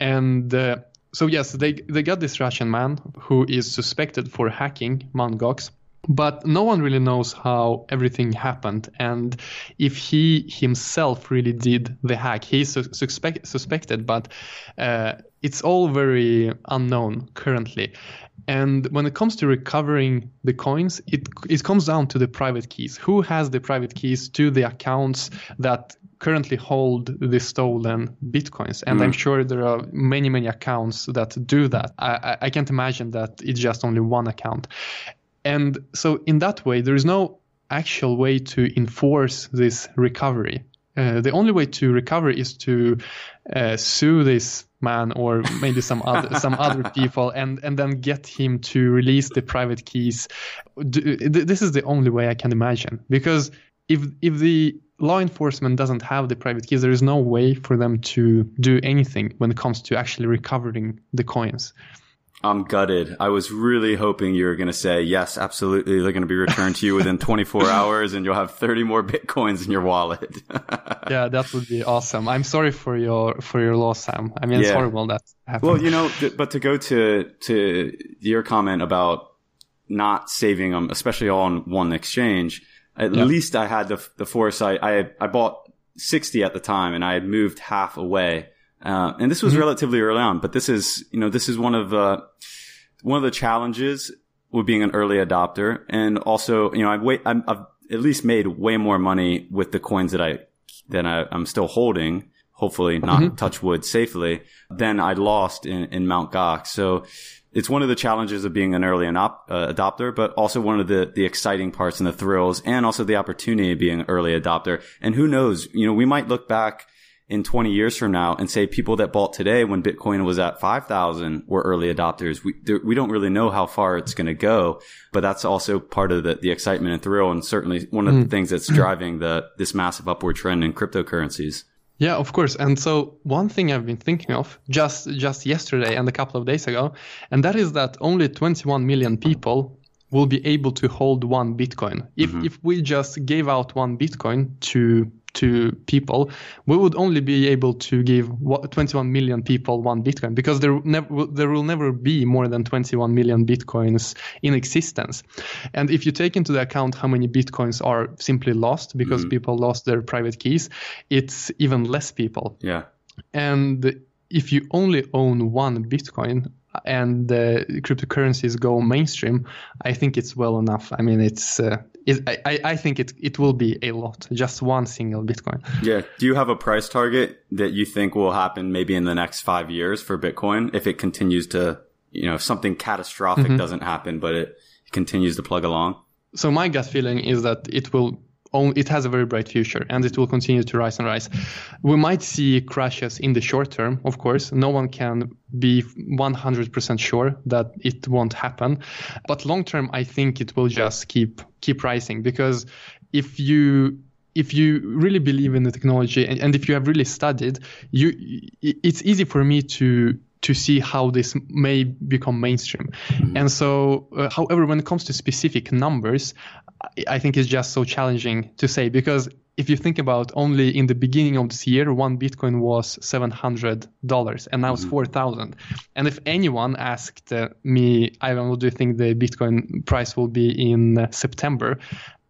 and. Uh, so yes, they they got this Russian man who is suspected for hacking Mt. Gox but no one really knows how everything happened. And if he himself really did the hack he's su- suspect- suspected but uh, it's all very unknown currently. And when it comes to recovering the coins it it comes down to the private keys. Who has the private keys to the accounts that currently hold the stolen bitcoins? And mm. i'm sure there are many many accounts that do that. I, I can't imagine that it's just only one account and so, in that way, there is no actual way to enforce this recovery. Uh, the only way to recover is to uh, sue this man or maybe some other some other people and and then get him to release the private keys. This is the only way I can imagine because if if the law enforcement doesn't have the private keys, there is no way for them to do anything when it comes to actually recovering the coins. I'm gutted. I was really hoping you were going to say, yes, absolutely. They're going to be returned to you within 24 hours and you'll have 30 more Bitcoins in your wallet. yeah, that would be awesome. I'm sorry for your, for your loss, Sam. I mean, it's horrible that happened. Well, you know, th- but to go to, to your comment about not saving them, especially on one exchange, at yeah. least I had the, the foresight. I, I bought 60 at the time and I had moved half away uh, and this was mm-hmm. relatively early on, but this is, you know, this is one of, uh, one of the challenges with being an early adopter. And also, you know, I've, wait, i have at least made way more money with the coins that I, that I, am still holding. Hopefully not mm-hmm. touch wood safely than I lost in, in Mount Gox. So it's one of the challenges of being an early uh, adopter, but also one of the, the exciting parts and the thrills and also the opportunity of being an early adopter. And who knows, you know, we might look back in 20 years from now and say people that bought today when Bitcoin was at 5,000 were early adopters. We, we don't really know how far it's going to go, but that's also part of the, the excitement and thrill. And certainly one of mm. the things that's driving the, this massive upward trend in cryptocurrencies. Yeah, of course. And so one thing I've been thinking of just just yesterday and a couple of days ago, and that is that only 21 million people will be able to hold one Bitcoin. If if we just gave out one Bitcoin to to people, we would only be able to give 21 million people one Bitcoin because there never there will never be more than 21 million Bitcoins in existence. And if you take into account how many Bitcoins are simply lost because mm-hmm. people lost their private keys, it's even less people. Yeah. And if you only own one Bitcoin and uh, cryptocurrencies go mainstream, I think it's well enough. I mean, it's uh, it, I, I think it it will be a lot, just one single Bitcoin. Yeah. Do you have a price target that you think will happen maybe in the next five years for Bitcoin if it continues to, you know, if something catastrophic doesn't happen, but it continues to plug along? So my gut feeling is that it will it has a very bright future and it will continue to rise and rise. We might see crashes in the short term, of course. No one can be 100% sure that it won't happen. But long term, I think it will just keep keep rising because if you if you really believe in the technology and, and if you have really studied, you it's easy for me to to see how this may become mainstream. Mm-hmm. And so, uh, however, when it comes to specific numbers, I think it's just so challenging to say because if you think about only in the beginning of this year, one Bitcoin was seven hundred dollars, and now it's mm-hmm. four thousand. And if anyone asked uh, me, Ivan, what do you think the Bitcoin price will be in uh, September?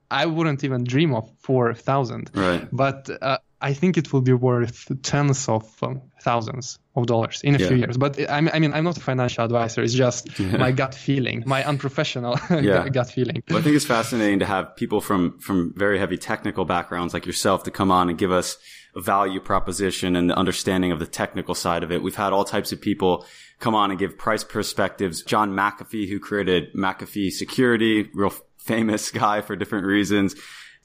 I wouldn't even dream of four thousand. Right. But uh, I think it will be worth tens of um, thousands of dollars in a yeah. few years. But I mean, I'm not a financial advisor. It's just yeah. my gut feeling, my unprofessional yeah. gut feeling. Well, I think it's fascinating to have people from from very heavy technical backgrounds like yourself to come on and give us a value proposition and the understanding of the technical side of it. We've had all types of people come on and give price perspectives. John McAfee, who created McAfee Security, real famous guy for different reasons.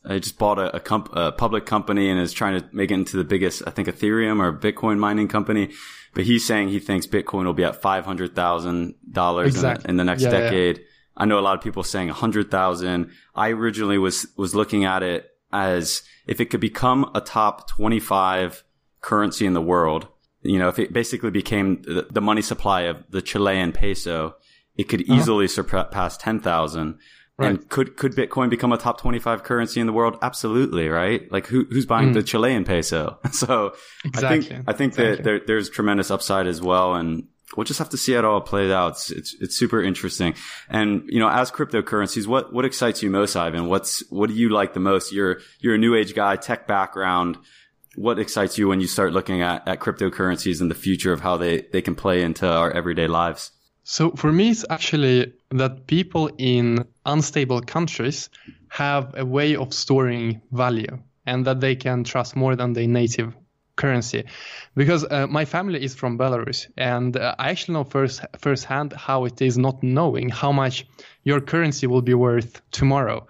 I just bought a, a, comp- a, public company and is trying to make it into the biggest, I think, Ethereum or Bitcoin mining company. But he's saying he thinks Bitcoin will be at five hundred thousand dollars exactly. in, the next yeah, decade. Yeah. I know a lot of people saying a hundred thousand. I originally was was looking at it as if it could become a top twenty five currency in the world. You know, if it basically became the, the money supply of the Chilean peso, it could uh-huh. easily uh-huh. surpass ten thousand. Right. And could could Bitcoin become a top twenty five currency in the world? Absolutely, right? Like who who's buying mm. the Chilean peso? So exactly. I think I think exactly. that there, there's tremendous upside as well, and we'll just have to see how it all plays out. It's, it's, it's super interesting. And you know, as cryptocurrencies, what what excites you most, Ivan? What's what do you like the most? You're you're a new age guy, tech background. What excites you when you start looking at, at cryptocurrencies and the future of how they, they can play into our everyday lives? So for me, it's actually that people in unstable countries have a way of storing value and that they can trust more than their native currency. Because uh, my family is from Belarus and uh, I actually know first firsthand how it is not knowing how much your currency will be worth tomorrow.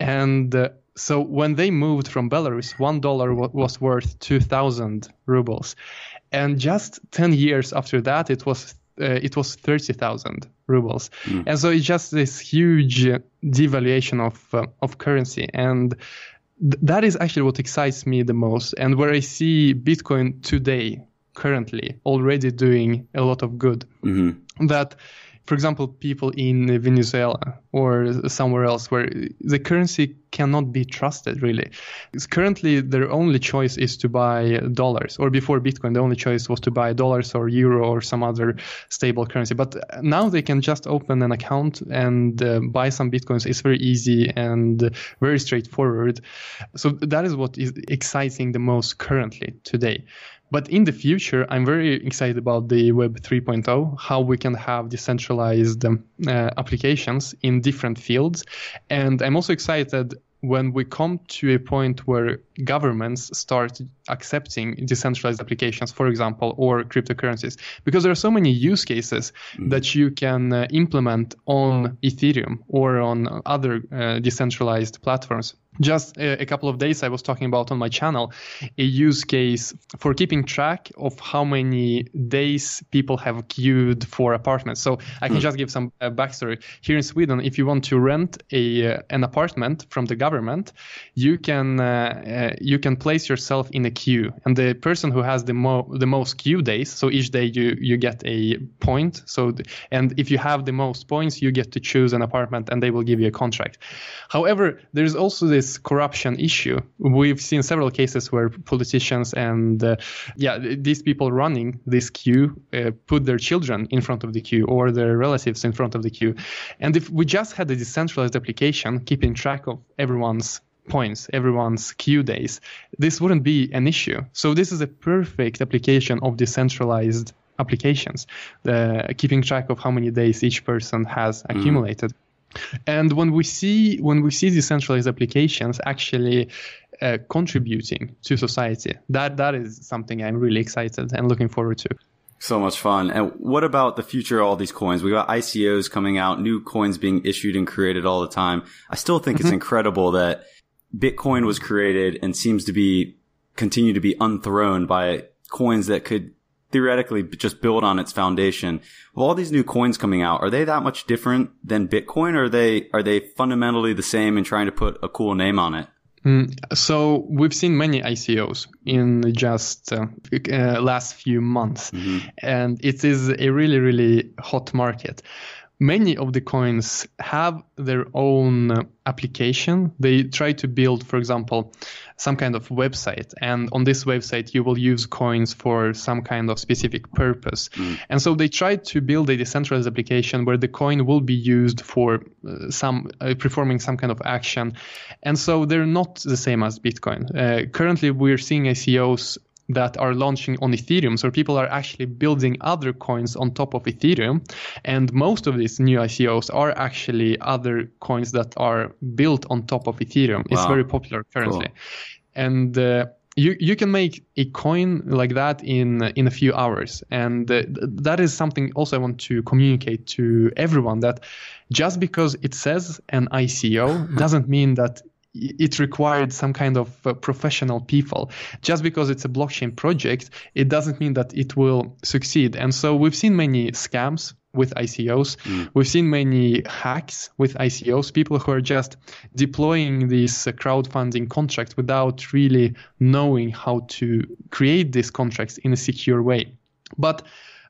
And uh, so when they moved from Belarus, one dollar was worth 2,000 rubles. And just 10 years after that, it was uh, it was 30,000 rubles. Mm. And so it's just this huge devaluation of, uh, of currency. And th- that is actually what excites me the most. And where I see Bitcoin today, currently, already doing a lot of good. Mm-hmm. That for example, people in Venezuela or somewhere else where the currency cannot be trusted really. It's currently, their only choice is to buy dollars, or before Bitcoin, the only choice was to buy dollars or euro or some other stable currency. But now they can just open an account and uh, buy some Bitcoins. It's very easy and very straightforward. So that is what is exciting the most currently today. But in the future, I'm very excited about the Web 3.0, how we can have decentralized um, uh, applications in different fields. And I'm also excited when we come to a point where governments start accepting decentralized applications, for example, or cryptocurrencies, because there are so many use cases mm-hmm. that you can uh, implement on Ethereum or on other uh, decentralized platforms. Just a, a, couple of days I was talking about on my channel a use case for keeping track of how many days people have queued for apartments. So I can mm. just give some uh, backstory. Here in Sweden, if you want to rent a uh, an apartment from the government, you can uh, uh you can place yourself in a queue, and the person who has the mo- the most queue days, so each day you you get a point. So th- and if you have the most points, you get to choose an apartment, and they will give you a contract. However, there's also this this corruption issue. We've seen several cases where politicians and uh, yeah, these people running this queue uh, put their children in front of the queue or their relatives in front of the queue. And if we just had a decentralized application keeping track of everyone's points, everyone's queue days, this wouldn't be an issue. So this is a perfect application of decentralized applications, the, keeping track of how many days each person has mm-hmm. accumulated. Mm. And when we see when we see decentralized applications actually uh, contributing to society, that that is something I'm really excited and looking forward to. So much fun. And what about the future of all these coins? We got ICOs coming out, new coins being issued and created all the time. I still think mm-hmm. it's incredible that Bitcoin was created and seems to be continue to be unthrown by coins that could theoretically just build on its foundation. With all these new coins coming out, are they that much different than Bitcoin? Or are they are they fundamentally the same and trying to put a cool name on it? Mm, so we've seen many ICOs in just uh, uh, last few months, mm-hmm. and it is a really really hot market many of the coins have their own application. They try to build, for example, some kind of website, and on this website you will use coins for some kind of specific purpose. Mm. And so they try to build a decentralized application where the coin will be used for uh, some uh, performing some kind of action. And so they're not the same as Bitcoin. Uh, currently, we're seeing ICOs that are launching on Ethereum. So people are actually building other coins on top of Ethereum. And most of these new ICOs are actually other coins that are built on top of Ethereum. Wow. It's very popular currently. Cool. And uh, you you can make a coin like that in in a few hours and uh, that is something also I want to communicate to everyone that just because it says an ICO doesn't mean that it required some kind of uh, professional people. Just because it's a blockchain project, it doesn't mean that it will succeed. And so we've seen many scams with ICOs. Mm. We've seen many hacks with ICOs, people who are just deploying these uh, crowdfunding contracts without really knowing how to create these contracts in a secure way. But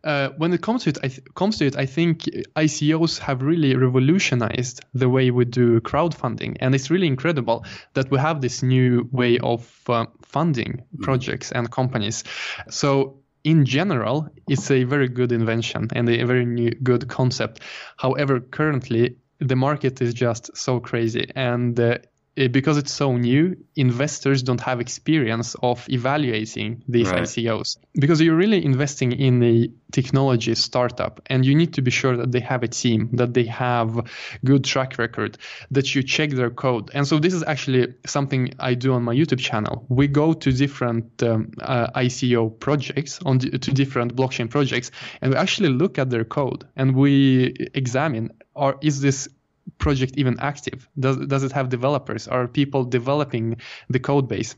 uh, when it comes to it, I th- comes to it, I think ICOs have really revolutionized the way we do crowdfunding, and it's really incredible that we have this new way of uh, funding mm-hmm. projects and companies. So in general, it's a very good invention and a very new, good concept. However, currently the market is just so crazy, and uh, because it's so new, investors don't have experience of evaluating these right. ICOs. Because you're really investing in a technology startup, and you need to be sure that they have a team, that they have good track record, that you check their code. And so this is actually something I do on my YouTube channel. We go to different um, uh, ICO projects, on to different blockchain projects, and we actually look at their code and we examine: Are is this project even active? Does, does it have developers? Are people developing the code base?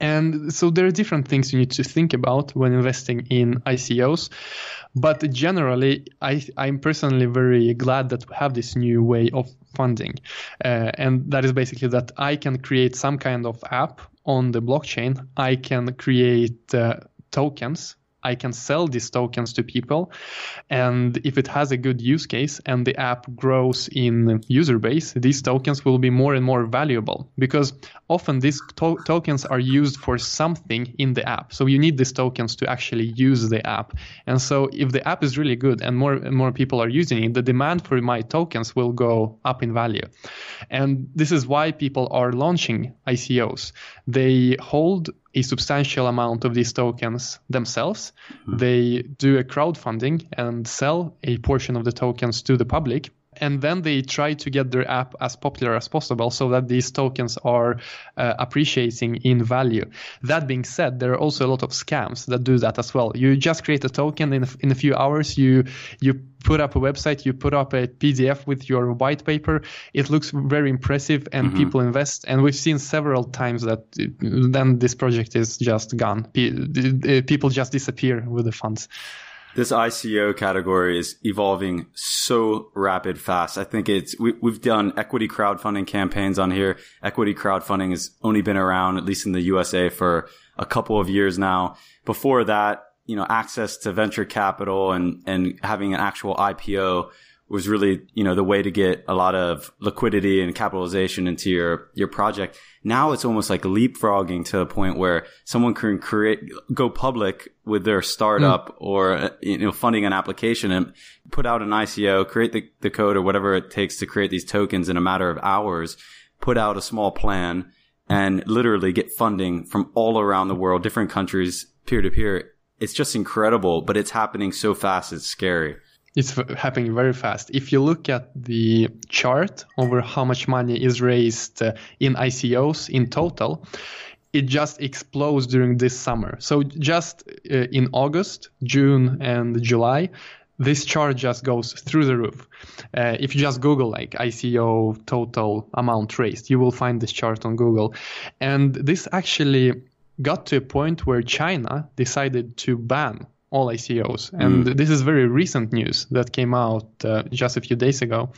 And so there are different things you need to think about when investing in ICOs. But generally, I, I'm personally very glad that we have this new way of funding. Uh, and that is basically that I can create some kind of app on the blockchain. I can create uh, tokens I can sell these tokens to people. And if it has a good use case and the app grows in user base, these tokens will be more and more valuable because often these to- tokens are used for something in the app. So you need these tokens to actually use the app. And so if the app is really good and more and more people are using it, the demand for my tokens will go up in value. And this is why people are launching ICOs. They hold a substantial amount of these tokens themselves. Mm-hmm. They do a crowdfunding and sell a portion of the tokens to the public. And then they try to get their app as popular as possible so that these tokens are uh, appreciating in value. That being said, there are also a lot of scams that do that as well. You just create a token in a, in a few hours. You you put up a website, you put up a PDF with your white paper. It looks very impressive, and mm-hmm. people invest. And we've seen several times that then this project is just gone. People just disappear with the funds this ICO category is evolving so rapid fast. I think it's, we, have done equity crowdfunding campaigns on here. Equity crowdfunding has only been around, at least in the USA for a couple of years now. Before that, you know, access to venture capital and, and having an actual IPO was really, you know, the way to get a lot of liquidity and capitalization into your, your project. Now it's almost like leapfrogging to a point where someone can create, go public with their startup mm. or, you know, funding an application and put out an ICO, create the, the code or whatever it takes to create these tokens in a matter of hours, put out a small plan and literally get funding from all around the world, different countries, peer to peer it's just incredible, but it's happening so fast, it's scary. It's happening very fast. If you look at the chart over how much money is raised uh, in ICOs in total, it just explodes during this summer. So just uh, in August, June, and July, this chart just goes through the roof. Uh, if you just Google like ICO total amount raised, you will find this chart on Google. And this actually got to a point where China decided to ban all ICOs. And mm. this is very recent news that came out uh, just a few days ago.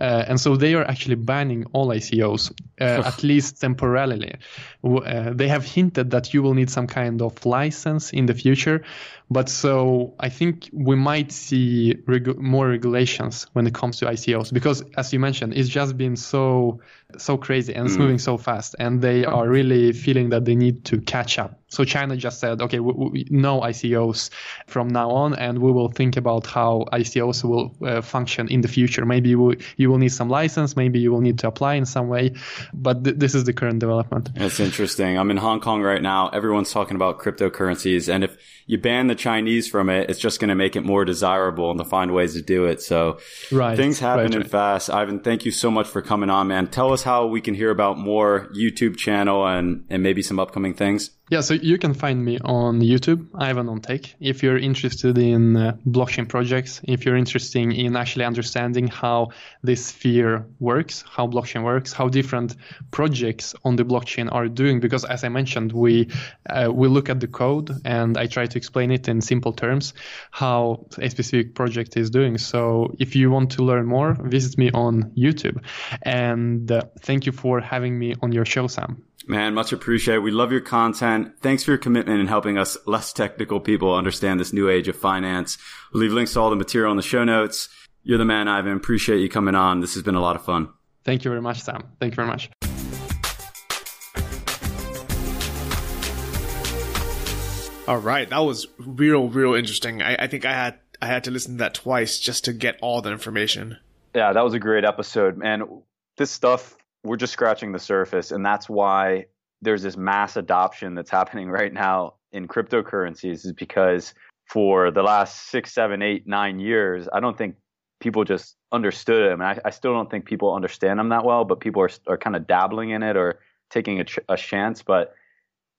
Uh, and so they are actually banning all ICOs, uh, at least temporarily. Uh, they have hinted that you will need some kind of license in the future. But so I think we might see regu- more regulations when it comes to ICOs because, as you mentioned, it's just been so so crazy and it's mm. moving so fast, and they are really feeling that they need to catch up. So China just said, okay, we, we, no ICOs from now on, and we will think about how ICOs will uh, function in the future. Maybe you will, you will need some license, maybe you will need to apply in some way, but th- this is the current development. That's interesting. I'm in Hong Kong right now. Everyone's talking about cryptocurrencies, and if you ban the Chinese from it, it's just going to make it more desirable and to find ways to do it. So right, things happening right, right. fast. Ivan, thank you so much for coming on, man. Tell us how we can hear about more YouTube channel and, and maybe some upcoming things. Yeah, so you can find me on YouTube, Ivan on Tech. If you're interested in uh, blockchain projects, if you're interested in actually understanding how this sphere works, how blockchain works, how different projects on the blockchain are doing, because as I mentioned, we uh, we look at the code and I try to explain it in simple terms how a specific project is doing. So if you want to learn more, visit me on YouTube. And uh, thank you for having me on your show, Sam. Man, much appreciated. We love your content. Thanks for your commitment in helping us less technical people understand this new age of finance. We'll leave links to all the material in the show notes. You're the man, Ivan. Appreciate you coming on. This has been a lot of fun. Thank you very much, Sam. Thank you very much. All right, that was real, real interesting. I, I think I had I had to listen to that twice just to get all the information. Yeah, that was a great episode, man. This stuff we're just scratching the surface, and that's why there's this mass adoption that's happening right now in cryptocurrencies is because for the last six, seven, eight, nine years, I don't think people just understood them. And I, I still don't think people understand them that well, but people are, are kind of dabbling in it or taking a, ch- a chance. But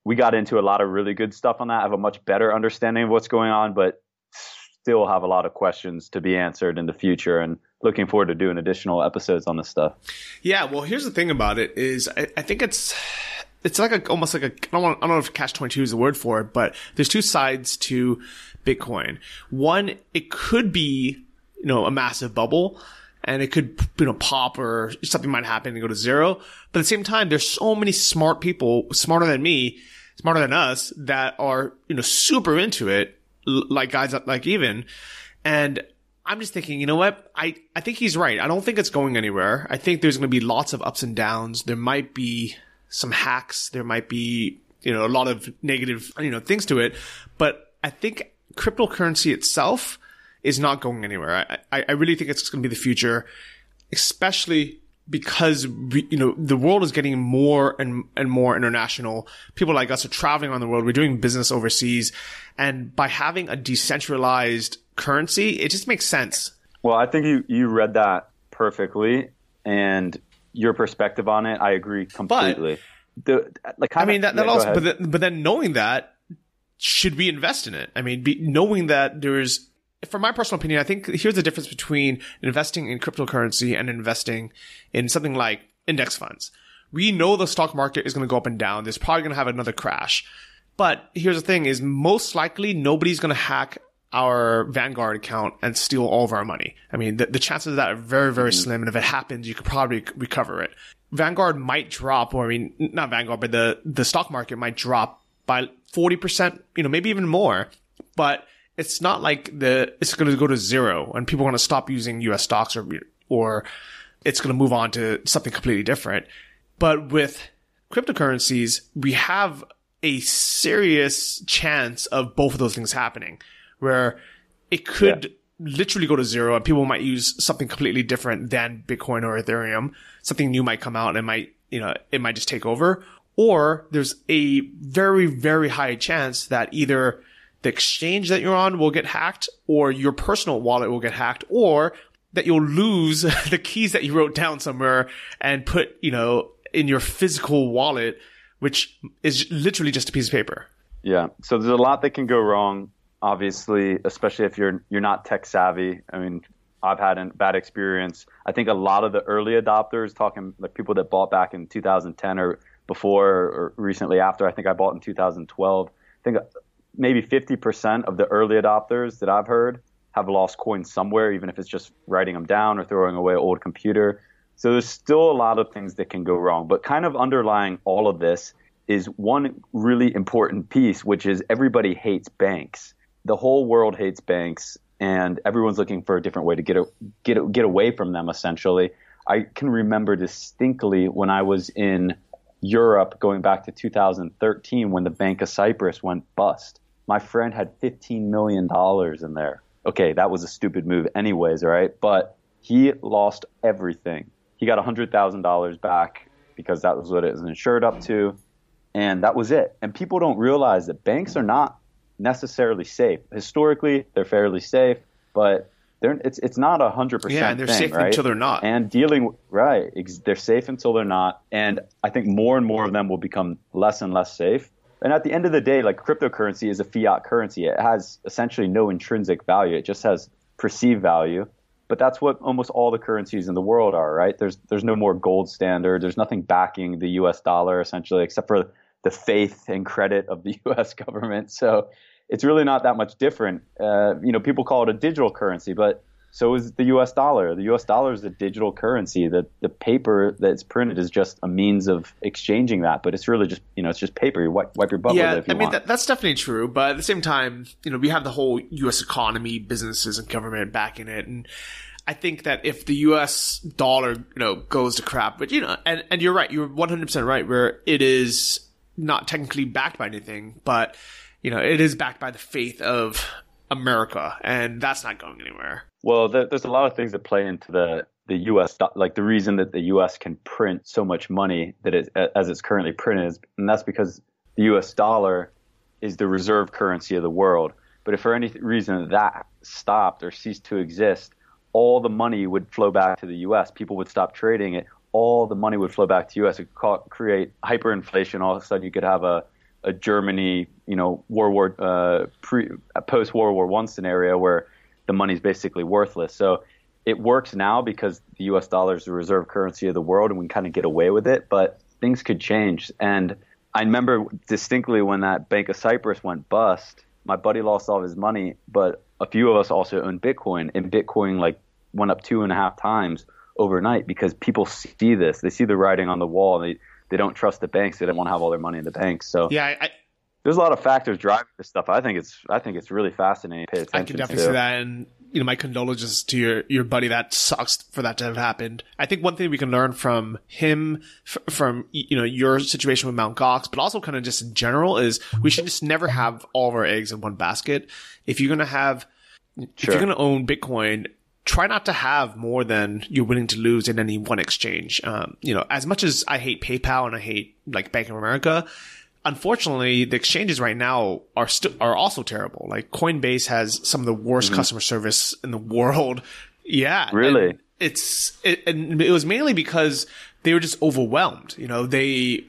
we got into a lot of really good stuff on that. I have a much better understanding of what's going on, but still have a lot of questions to be answered in the future. And looking forward to doing additional episodes on this stuff. Yeah, well, here's the thing about it is I, I think it's it's like a almost like a I don't want, I don't know if catch twenty two is the word for it, but there's two sides to Bitcoin. One, it could be you know a massive bubble. And it could, you know, pop or something might happen and go to zero. But at the same time, there's so many smart people, smarter than me, smarter than us, that are, you know, super into it, like guys like Ivan. And I'm just thinking, you know what? I, I think he's right. I don't think it's going anywhere. I think there's going to be lots of ups and downs. There might be some hacks. There might be, you know, a lot of negative, you know, things to it. But I think cryptocurrency itself is not going anywhere. I, I really think it's going to be the future, especially because you know the world is getting more and and more international. People like us are traveling around the world. We're doing business overseas, and by having a decentralized currency, it just makes sense. Well, I think you, you read that perfectly, and your perspective on it, I agree completely. the, like, I mean, that, that yeah, also, but then, but then knowing that, should we invest in it? I mean, be, knowing that there's, from my personal opinion, I think here's the difference between investing in cryptocurrency and investing in something like index funds. We know the stock market is going to go up and down. There's probably going to have another crash. But here's the thing is most likely nobody's going to hack our Vanguard account and steal all of our money. I mean, the, the chances of that are very, very mm-hmm. slim. And if it happens, you could probably recover it. Vanguard might drop, or I mean, not Vanguard, but the, the stock market might drop by 40%, you know, maybe even more. But it's not like the, it's going to go to zero and people want to stop using US stocks or, or it's going to move on to something completely different. But with cryptocurrencies, we have a serious chance of both of those things happening where it could yeah. literally go to zero and people might use something completely different than Bitcoin or Ethereum. Something new might come out and it might, you know, it might just take over. Or there's a very, very high chance that either the exchange that you're on will get hacked or your personal wallet will get hacked or that you'll lose the keys that you wrote down somewhere and put, you know, in your physical wallet, which is literally just a piece of paper. Yeah. So there's a lot that can go wrong, obviously, especially if you're you're not tech savvy. I mean, I've had a bad experience. I think a lot of the early adopters, talking like people that bought back in 2010 or before or recently after, I think I bought in 2012. I think maybe 50% of the early adopters that I've heard have lost coins somewhere, even if it's just writing them down or throwing away an old computer. So there's still a lot of things that can go wrong. But kind of underlying all of this is one really important piece, which is everybody hates banks. The whole world hates banks, and everyone's looking for a different way to get a, get a, get away from them. Essentially, I can remember distinctly when I was in Europe, going back to 2013, when the Bank of Cyprus went bust. My friend had 15 million dollars in there. Okay, that was a stupid move, anyways, right? But he lost everything he got $100,000 back because that was what it was insured up to. And that was it. And people don't realize that banks are not necessarily safe. Historically, they're fairly safe, but they're, it's it's not a hundred percent. Yeah, and they're thing, safe right? until they're not. And dealing right, they're safe until they're not. And I think more and more of them will become less and less safe. And at the end of the day, like cryptocurrency is a fiat currency. It has essentially no intrinsic value. It just has perceived value. But that's what almost all the currencies in the world are, right? There's there's no more gold standard. There's nothing backing the U.S. dollar essentially, except for the faith and credit of the U.S. government. So it's really not that much different. Uh, you know, people call it a digital currency, but so is the U.S. dollar. The U.S. dollar is a digital currency. The the paper that's printed is just a means of exchanging that, but it's really just you know it's just paper. You wipe, wipe your butt yeah, with it you I mean that, that's definitely true. But at the same time, you know, we have the whole U.S. economy, businesses, and government backing it, and I think that if the U.S. dollar you know goes to crap, but you know, and and you're right, you're 100 percent right, where it is not technically backed by anything, but you know, it is backed by the faith of America, and that's not going anywhere. Well, there's a lot of things that play into the the U.S. like the reason that the U.S. can print so much money that it, as it's currently printed, is, and that's because the U.S. dollar is the reserve currency of the world. But if for any reason that stopped or ceased to exist, all the money would flow back to the U.S. People would stop trading it. All the money would flow back to U.S. It could create hyperinflation. All of a sudden, you could have a a Germany, you know, World War uh, pre post World War One scenario where the money's basically worthless. So it works now because the U.S. dollar is the reserve currency of the world, and we kind of get away with it. But things could change. And I remember distinctly when that Bank of Cyprus went bust. My buddy lost all of his money, but a few of us also owned Bitcoin, and Bitcoin like went up two and a half times overnight because people see this. They see the writing on the wall. They they don't trust the banks. They don't want to have all their money in the banks. So yeah, I, there's a lot of factors driving this stuff. I think it's I think it's really fascinating to pay attention I can definitely to. see that, and you know, my condolences to your your buddy. That sucks for that to have happened. I think one thing we can learn from him, f- from you know your situation with Mount Gox, but also kind of just in general, is we should just never have all of our eggs in one basket. If you're gonna have, if you're gonna own Bitcoin. Try not to have more than you're willing to lose in any one exchange. Um, you know, as much as I hate PayPal and I hate like Bank of America, unfortunately, the exchanges right now are still are also terrible. Like Coinbase has some of the worst customer service in the world. Yeah, Really? it's it, and it was mainly because they were just overwhelmed. You know, they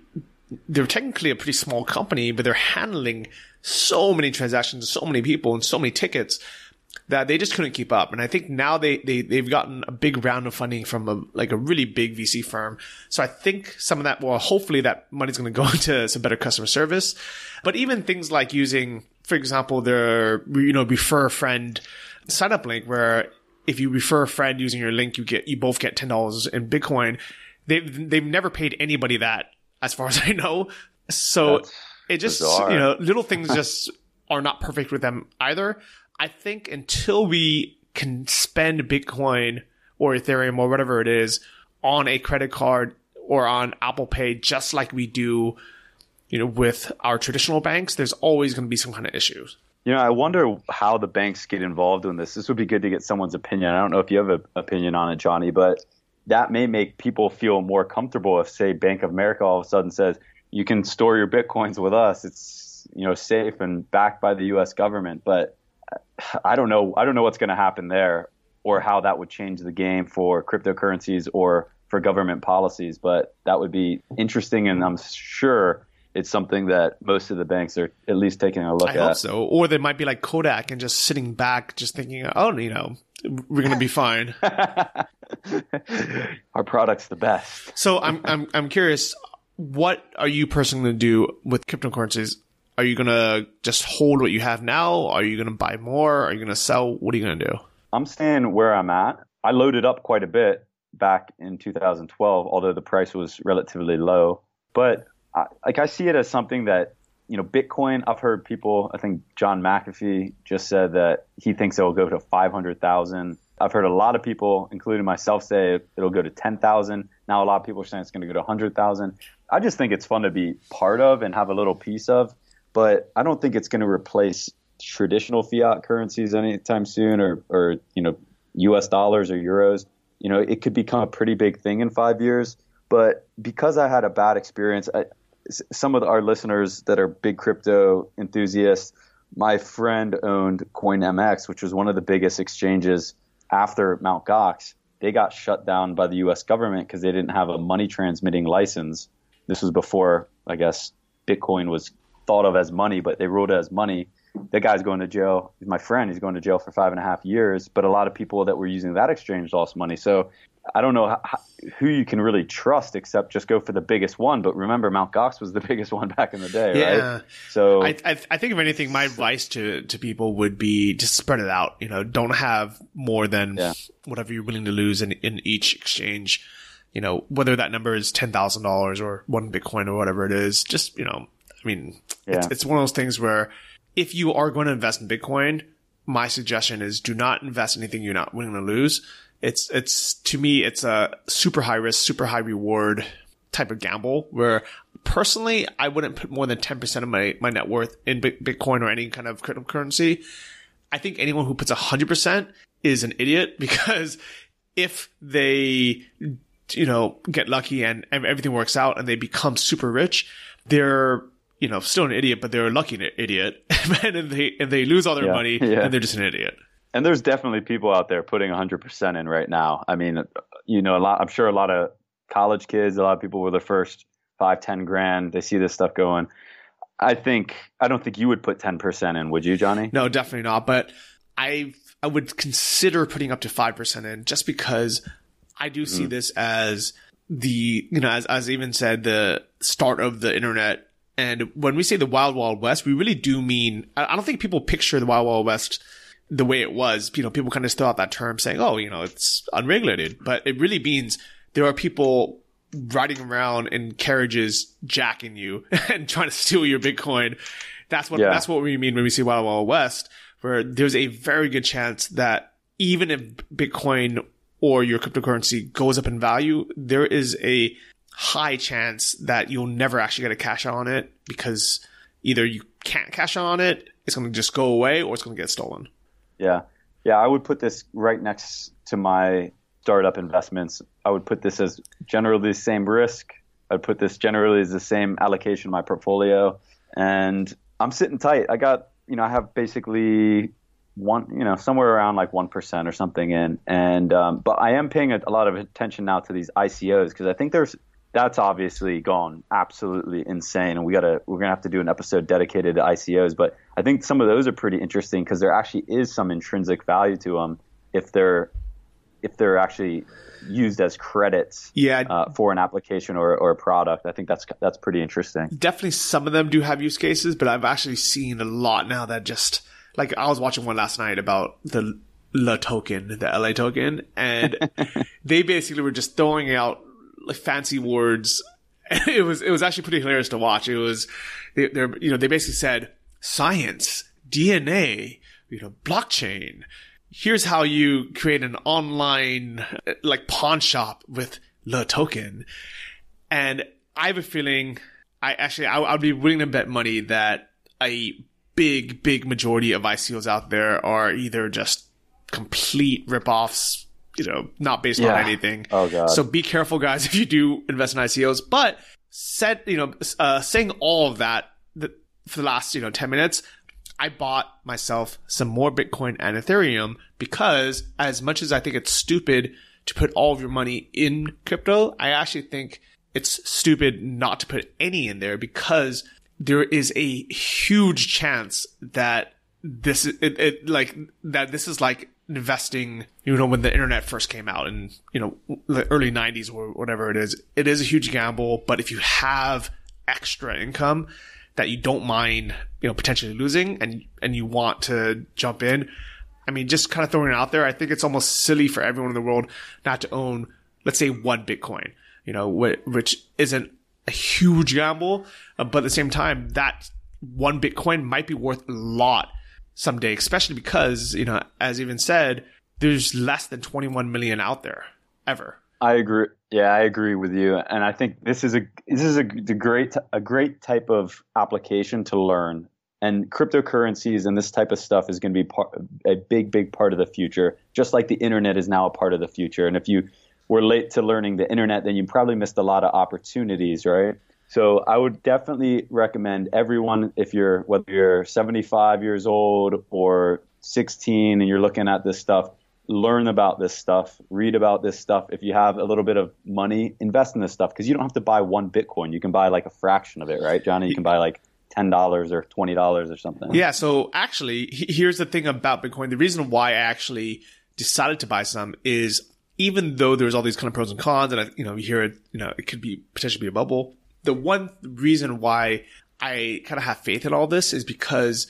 they're technically a pretty small company, but they're handling so many transactions, so many people, and so many tickets that they just couldn't keep up. And I think now they, they, they've gotten a big round of funding from a, like a really big VC firm. So I think some of that, well, hopefully that money's going to go into some better customer service. But even things like using, for example, their, you know, refer a friend sign up link where if you refer a friend using your link, you get, you both get $10 in Bitcoin. They've, they've never paid anybody that as far as I know. So That's it just, bizarre. you know, little things just are not perfect with them either. I think until we can spend Bitcoin or Ethereum or whatever it is on a credit card or on Apple Pay, just like we do, you know, with our traditional banks, there's always going to be some kind of issues. You know, I wonder how the banks get involved in this. This would be good to get someone's opinion. I don't know if you have an opinion on it, Johnny, but that may make people feel more comfortable if, say, Bank of America all of a sudden says, you can store your Bitcoins with us. It's, you know, safe and backed by the U.S. government. But I don't know. I don't know what's going to happen there, or how that would change the game for cryptocurrencies or for government policies. But that would be interesting, and I'm sure it's something that most of the banks are at least taking a look I at. Hope so, or they might be like Kodak and just sitting back, just thinking, "Oh, you know, we're going to be fine." Our product's the best. so I'm I'm I'm curious. What are you personally going to do with cryptocurrencies? Are you gonna just hold what you have now? Are you gonna buy more? Are you gonna sell? What are you gonna do? I'm staying where I'm at. I loaded up quite a bit back in 2012, although the price was relatively low. But I, like I see it as something that you know, Bitcoin. I've heard people. I think John McAfee just said that he thinks it will go to 500,000. I've heard a lot of people, including myself, say it'll go to 10,000. Now a lot of people are saying it's going to go to 100,000. I just think it's fun to be part of and have a little piece of but I don't think it's going to replace traditional fiat currencies anytime soon, or or you know U.S. dollars or euros. You know, it could become a pretty big thing in five years. But because I had a bad experience, I, some of our listeners that are big crypto enthusiasts, my friend owned CoinMX, which was one of the biggest exchanges after Mt. Gox. They got shut down by the U.S. government because they didn't have a money transmitting license. This was before, I guess, Bitcoin was thought of as money, but they ruled it as money. That guy's going to jail. He's my friend. He's going to jail for five and a half years. But a lot of people that were using that exchange lost money. So I don't know how, who you can really trust except just go for the biggest one. But remember, Mount Gox was the biggest one back in the day, yeah. right? So I, I, I, think if anything, my advice to, to people would be just spread it out. You know, don't have more than yeah. whatever you're willing to lose in, in each exchange. You know, whether that number is ten thousand dollars or one Bitcoin or whatever it is, just you know, mean, yeah. it's, it's one of those things where if you are going to invest in Bitcoin, my suggestion is do not invest in anything you're not willing to lose. It's, it's, to me, it's a super high risk, super high reward type of gamble where personally, I wouldn't put more than 10% of my, my net worth in Bitcoin or any kind of cryptocurrency. I think anyone who puts 100% is an idiot because if they, you know, get lucky and everything works out and they become super rich, they're you know, still an idiot, but they're a lucky idiot. and they and they lose all their yeah, money, yeah. and they're just an idiot. And there's definitely people out there putting 100% in right now. I mean, you know, a lot. I'm sure a lot of college kids, a lot of people with their first five, ten grand, they see this stuff going. I think I don't think you would put 10% in, would you, Johnny? No, definitely not. But I I would consider putting up to five percent in, just because I do see mm. this as the you know as as Ivan said the start of the internet and when we say the Wild Wild West, we really do mean, I don't think people picture the Wild Wild West the way it was. You know, people kind of throw out that term saying, oh, you know, it's unregulated, but it really means there are people riding around in carriages jacking you and trying to steal your Bitcoin. That's what, yeah. that's what we mean when we say Wild Wild West, where there's a very good chance that even if Bitcoin or your cryptocurrency goes up in value, there is a high chance that you'll never actually get a cash out on it because either you can't cash out on it, it's going to just go away, or it's going to get stolen. Yeah. Yeah. I would put this right next to my startup investments. I would put this as generally the same risk. I'd put this generally as the same allocation in my portfolio. And I'm sitting tight. I got, you know, I have basically one, you know, somewhere around like one percent or something in. And um, but I am paying a, a lot of attention now to these ICOs because I think there's that's obviously gone absolutely insane, and we gotta we're gonna have to do an episode dedicated to ICOs. But I think some of those are pretty interesting because there actually is some intrinsic value to them if they're if they're actually used as credits Yeah, uh, for an application or, or a product. I think that's that's pretty interesting. definitely some of them do have use cases, but I've actually seen a lot now that just like I was watching one last night about the LAToken, the LAToken, and they basically were just throwing out like fancy words. It was it was actually pretty hilarious to watch. It was they, they're you know they basically said science, DNA, you know, blockchain. Here's how you create an online like pawn shop with the token. And I have a feeling, I actually, I, I'd be willing to bet money that a big, big majority of ICOs out there are either just complete ripoffs, you know, not based Yeah. on anything. Oh, God. So be careful, guys, if you do invest in ICOs. But said, you know, uh, saying all of that the, for the last, you know, 10 minutes, I bought myself some more Bitcoin and Ethereum because as much as I think it's stupid to put all of your money in crypto, I actually think it's stupid not to put any in there because there is a huge chance that this is it, it like that this is like investing you know when the internet first came out in you know the early 90s or whatever it is it is a huge gamble but if you have extra income that you don't mind you know potentially losing and and you want to jump in i mean just kind of throwing it out there i think it's almost silly for everyone in the world not to own let's say one bitcoin you know which isn't a huge gamble uh, but at the same time that one bitcoin might be worth a lot someday, especially because, you know, as Ivan said, there's less than 21 million out there ever. I agree. Yeah, I agree with you, and I think this is a this is a, great a great type of application to learn. And cryptocurrencies and this type of stuff is going to be part, a big, big part of the future. Just like the internet is now a part of the future. And if you were late to learning the internet, then you probably missed a lot of opportunities, right? So I would definitely recommend everyone, if you're whether you're 75 years old or 16 and you're looking at this stuff, learn about this stuff, read about this stuff. If you have a little bit of money, invest in this stuff because you don't have to buy one Bitcoin. You can buy like a fraction of it, right, Johnny? You can buy like ten dollars or twenty dollars or something. Yeah. So actually, here's the thing about Bitcoin. The reason why I actually decided to buy some is even though there's all these kind of pros and cons, and I, you know, you hear it, you know, it could be potentially be a bubble. The one reason why I kind of have faith in all this is because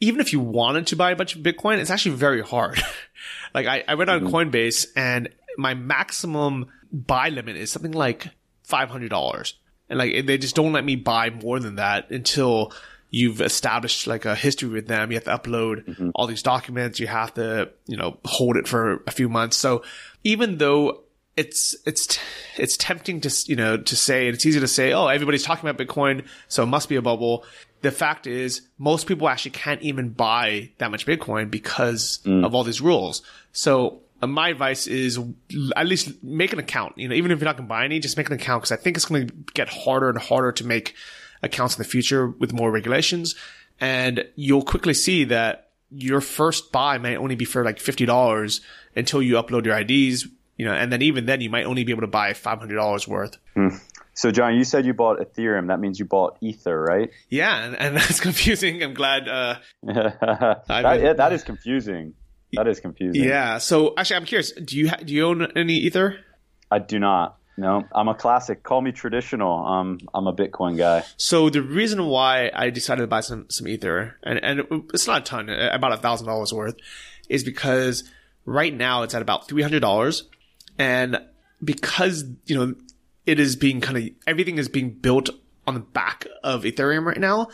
even if you wanted to buy a bunch of Bitcoin, it's actually very hard. like I, I went on mm-hmm. Coinbase and my maximum buy limit is something like five hundred dollars, and like they just don't let me buy more than that until you've established like a history with them. You have to upload mm-hmm. all these documents. You have to you know hold it for a few months. So even though it's it's it's tempting to you know to say and it's easy to say oh everybody's talking about bitcoin so it must be a bubble. The fact is most people actually can't even buy that much bitcoin because of all these rules. So uh, my advice is at least make an account. You know even if you're not going to buy any just make an account because i think it's going to get harder and harder to make accounts in the future with more regulations. And you'll quickly see that your first buy may only be for like $50 until you upload your IDs, you know, and then even then you might only be able to buy $500 worth. So, John, you said you bought Ethereum. That means you bought Ether, right? Yeah. And, and that's confusing. I'm glad, uh, that, been- yeah, that is confusing. That is confusing. yeah. So actually, I'm curious. Do you, ha- do you own any Ether? I do not. No, I'm a classic. Call me traditional. Um, I'm a Bitcoin guy. So the reason why I decided to buy some, some Ether, and, and it's not a ton, about a thousand dollars worth, is because right now it's at about $300. And because, you know, it is being kind of, everything is being built on the back of Ethereum right now,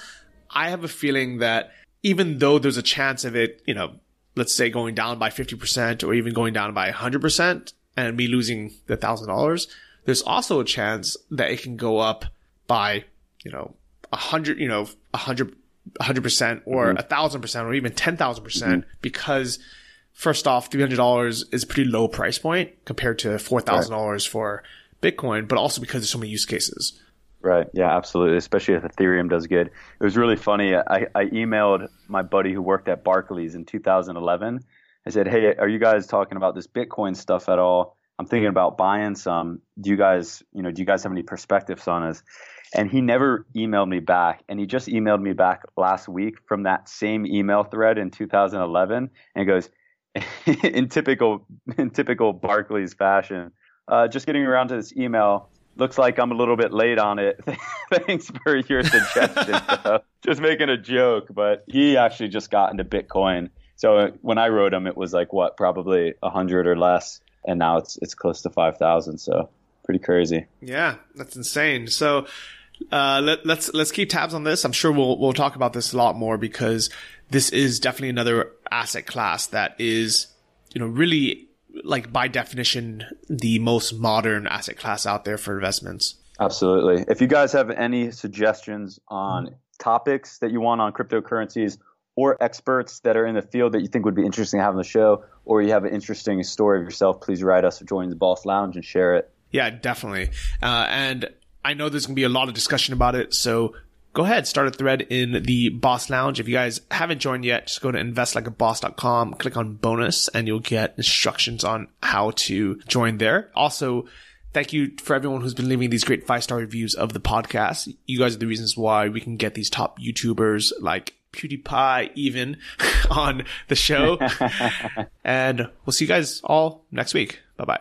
I have a feeling that even though there's a chance of it, you know, let's say going down by 50% or even going down by 100% and me losing the thousand dollars, there's also a chance that it can go up by, you know, a hundred, you know, a hundred, a hundred percent or mm-hmm. a thousand percent or even 10,000% mm-hmm. because first off, $300 is a pretty low price point compared to $4,000 for Bitcoin, but also because there's so many use cases. Right. Yeah, absolutely. Especially if Ethereum does good. It was really funny. I, I emailed my buddy who worked at Barclays in 2011. I said, Hey, are you guys talking about this Bitcoin stuff at all? I'm thinking about buying some. Do you guys, you know, do you guys have any perspectives on this? And he never emailed me back. And he just emailed me back last week from that same email thread in 2011. And goes, in typical in typical Barclays fashion, uh, just getting around to this email looks like I'm a little bit late on it. Thanks for your suggestion. just making a joke, but he actually just got into Bitcoin. So when I wrote him, it was like what, probably a hundred or less, and now it's it's close to five thousand. So pretty crazy. Yeah, that's insane. So uh, let, us let's, let's keep tabs on this. I'm sure we'll we'll talk about this a lot more because this is definitely another asset class that is you know really like by definition the most modern asset class out there for investments. Absolutely. If you guys have any suggestions on topics that you want on cryptocurrencies or experts that are in the field that you think would be interesting to have on the show, or you have an interesting story of yourself, please write us or join the Boss Lounge and share it. Yeah, definitely. Uh, and I know there's going to be a lot of discussion about it. So go ahead, start a thread in the Boss Lounge. If you guys haven't joined yet, just go to investlikeaboss.com, click on bonus, and you'll get instructions on how to join there. Also, thank you for everyone who's been leaving these great five star reviews of the podcast. You guys are the reasons why we can get these top YouTubers like PewDiePie even on the show. and we'll see you guys all next week. Bye bye.